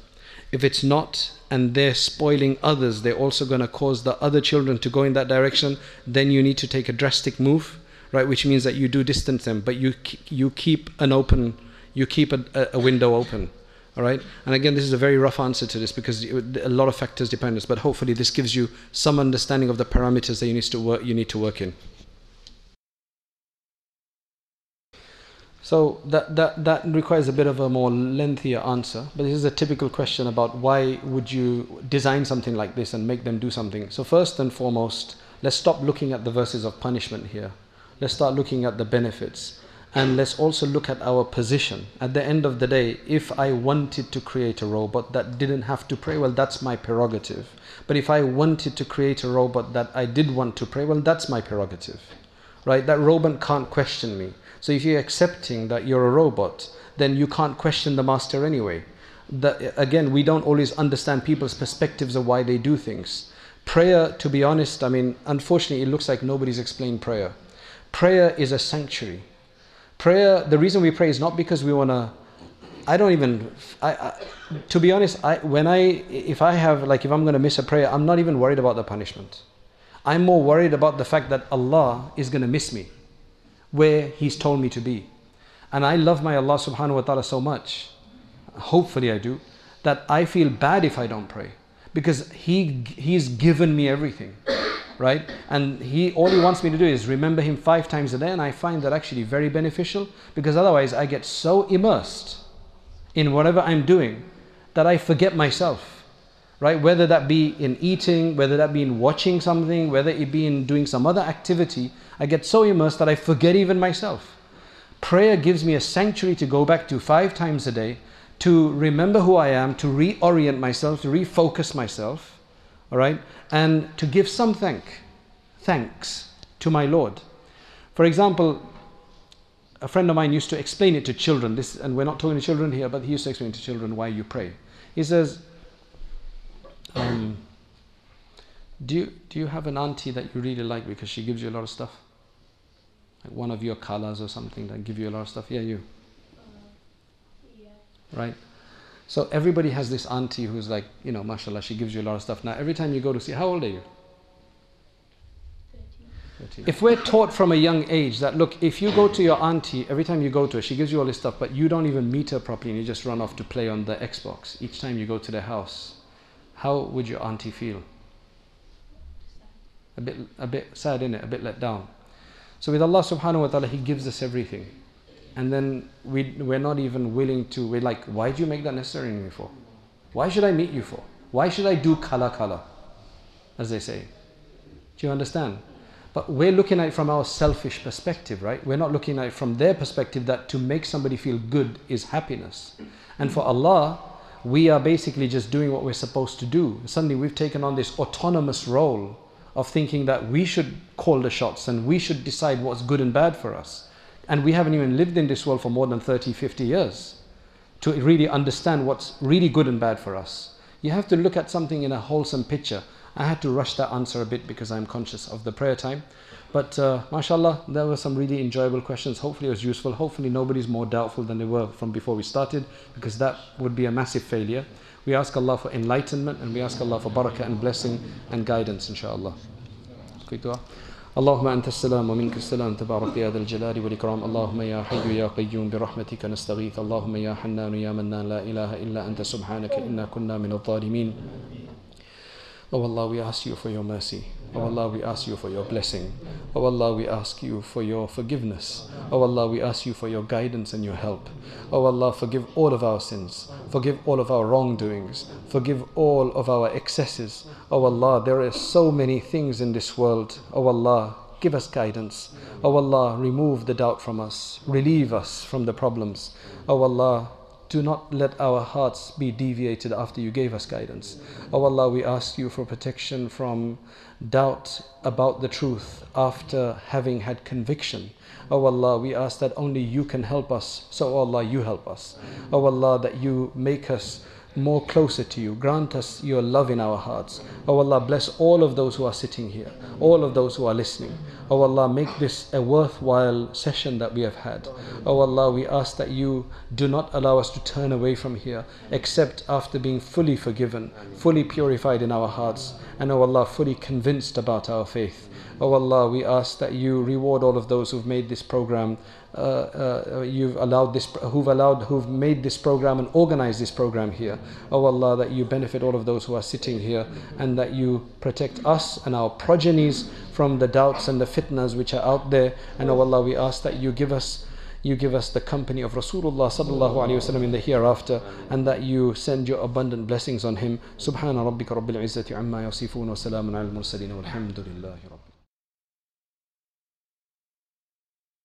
If it's not and they're spoiling others, they're also going to cause the other children to go in that direction, then you need to take a drastic move, right? Which means that you do distance them, but you you keep an open, you keep a, a window open. All right. And again, this is a very rough answer to this because a lot of factors depend on this. But hopefully, this gives you some understanding of the parameters that you need to work. You need to work in. So that, that, that requires a bit of a more lengthier answer, but this is a typical question about why would you design something like this and make them do something. So first and foremost, let's stop looking at the verses of punishment here. Let's start looking at the benefits. And let's also look at our position. At the end of the day, if I wanted to create a robot that didn't have to pray, well, that's my prerogative. But if I wanted to create a robot that I did want to pray, well, that's my prerogative. Right? That robot can't question me. So if you're accepting that you're a robot, then you can't question the master anyway. Again, we don't always understand people's perspectives of why they do things. Prayer, to be honest, I mean, unfortunately, it looks like nobody's explained prayer. Prayer is a sanctuary. Prayer, the reason we pray is not because we want to. I don't even. I, I, to be honest, I when I if I have like if I'm going to miss a prayer, I'm not even worried about the punishment. I'm more worried about the fact that Allah is going to miss me where He's told me to be. And I love my Allah subhanahu wa ta'ala so much, hopefully I do, that I feel bad if I don't pray. Because He He's given me everything. Right? And he all he wants me to do is remember him five times a day, and I find that actually very beneficial because otherwise I get so immersed in whatever I'm doing that I forget myself right? Whether that be in eating, whether that be in watching something, whether it be in doing some other activity, I get so immersed that I forget even myself. Prayer gives me a sanctuary to go back to five times a day, to remember who I am, to reorient myself, to refocus myself, all right, and to give some thank, thanks to my Lord. For example, a friend of mine used to explain it to children. This, and we're not talking to children here, but he used to explain to children why you pray. He says, um, do you do you have an auntie that you really like because she gives you a lot of stuff? Like one of your colors or something that give you a lot of stuff? Yeah, you. Right. So everybody has this auntie who's like, you know, mashallah, she gives you a lot of stuff. Now every time you go to see, how old are you? 13. If we're taught from a young age that look, if you go to your auntie, every time you go to her, she gives you all this stuff, but you don't even meet her properly and you just run off to play on the Xbox each time you go to their house how would your auntie feel? A bit, a bit sad, in it, a bit let down. So with Allah subhanahu wa ta'ala, He gives us everything. And then we, we're not even willing to, we're like, why do you make that necessary me for? Why should I meet you for? Why should I do kala kala? As they say. Do you understand? But we're looking at it from our selfish perspective, right? We're not looking at it from their perspective that to make somebody feel good is happiness. And for Allah, we are basically just doing what we're supposed to do. Suddenly we've taken on this autonomous role of thinking that we should call the shots and we should decide what's good and bad for us. And we haven't even lived in this world for more than 30, 50 years to really understand what's really good and bad for us. You have to look at something in a wholesome picture. I had to rush that answer a bit because I'm conscious of the prayer time. But uh, mashallah, there were some really enjoyable questions. Hopefully, it was useful. Hopefully, nobody's more doubtful than they were from before we started because that would be a massive failure. We ask Allah for enlightenment and we ask Allah for barakah and blessing and guidance, inshallah. Quick dua. اللهم أنت السلام ومنك السلام تبارك يا ذا الجلال والإكرام. اللهم يا حي يا قيوم برحمتك نستغيث. اللهم يا حنان يا منان لا إله إلا أنت سبحانك إنا كنا من الظالمين. Oh Allah, we ask you for your mercy. Oh Allah, we ask you for your blessing. Oh Allah, we ask you for your forgiveness. Oh Allah, we ask you for your guidance and your help. Oh Allah, forgive all of our sins. Forgive all of our wrongdoings. Forgive all of our excesses. Oh Allah, there are so many things in this world. Oh Allah, give us guidance. Oh Allah, remove the doubt from us. Relieve us from the problems. Oh Allah, do not let our hearts be deviated after you gave us guidance. O Allah, we ask you for protection from doubt about the truth after having had conviction. O oh Allah, we ask that only you can help us. So, oh Allah, you help us. O oh Allah, that you make us more closer to you. Grant us your love in our hearts. Oh Allah, bless all of those who are sitting here, all of those who are listening. Oh Allah, make this a worthwhile session that we have had. Oh Allah, we ask that you do not allow us to turn away from here except after being fully forgiven, fully purified in our hearts, and oh Allah, fully convinced about our faith. Oh Allah, we ask that you reward all of those who've made this program, uh, uh, you've allowed this, who've allowed, who've made this program and organized this program here. Oh Allah, that you benefit all of those who are sitting here and that you protect us and our progenies from the doubts and the fitnas which are out there. And oh Allah, we ask that you give us you give us the company of Rasulullah sallallahu alaihi wasallam in the hereafter and that you send your abundant blessings on him. Subhana rabbika rabbil izzati amma yasifun wa salamun al mursalin walhamdulillahi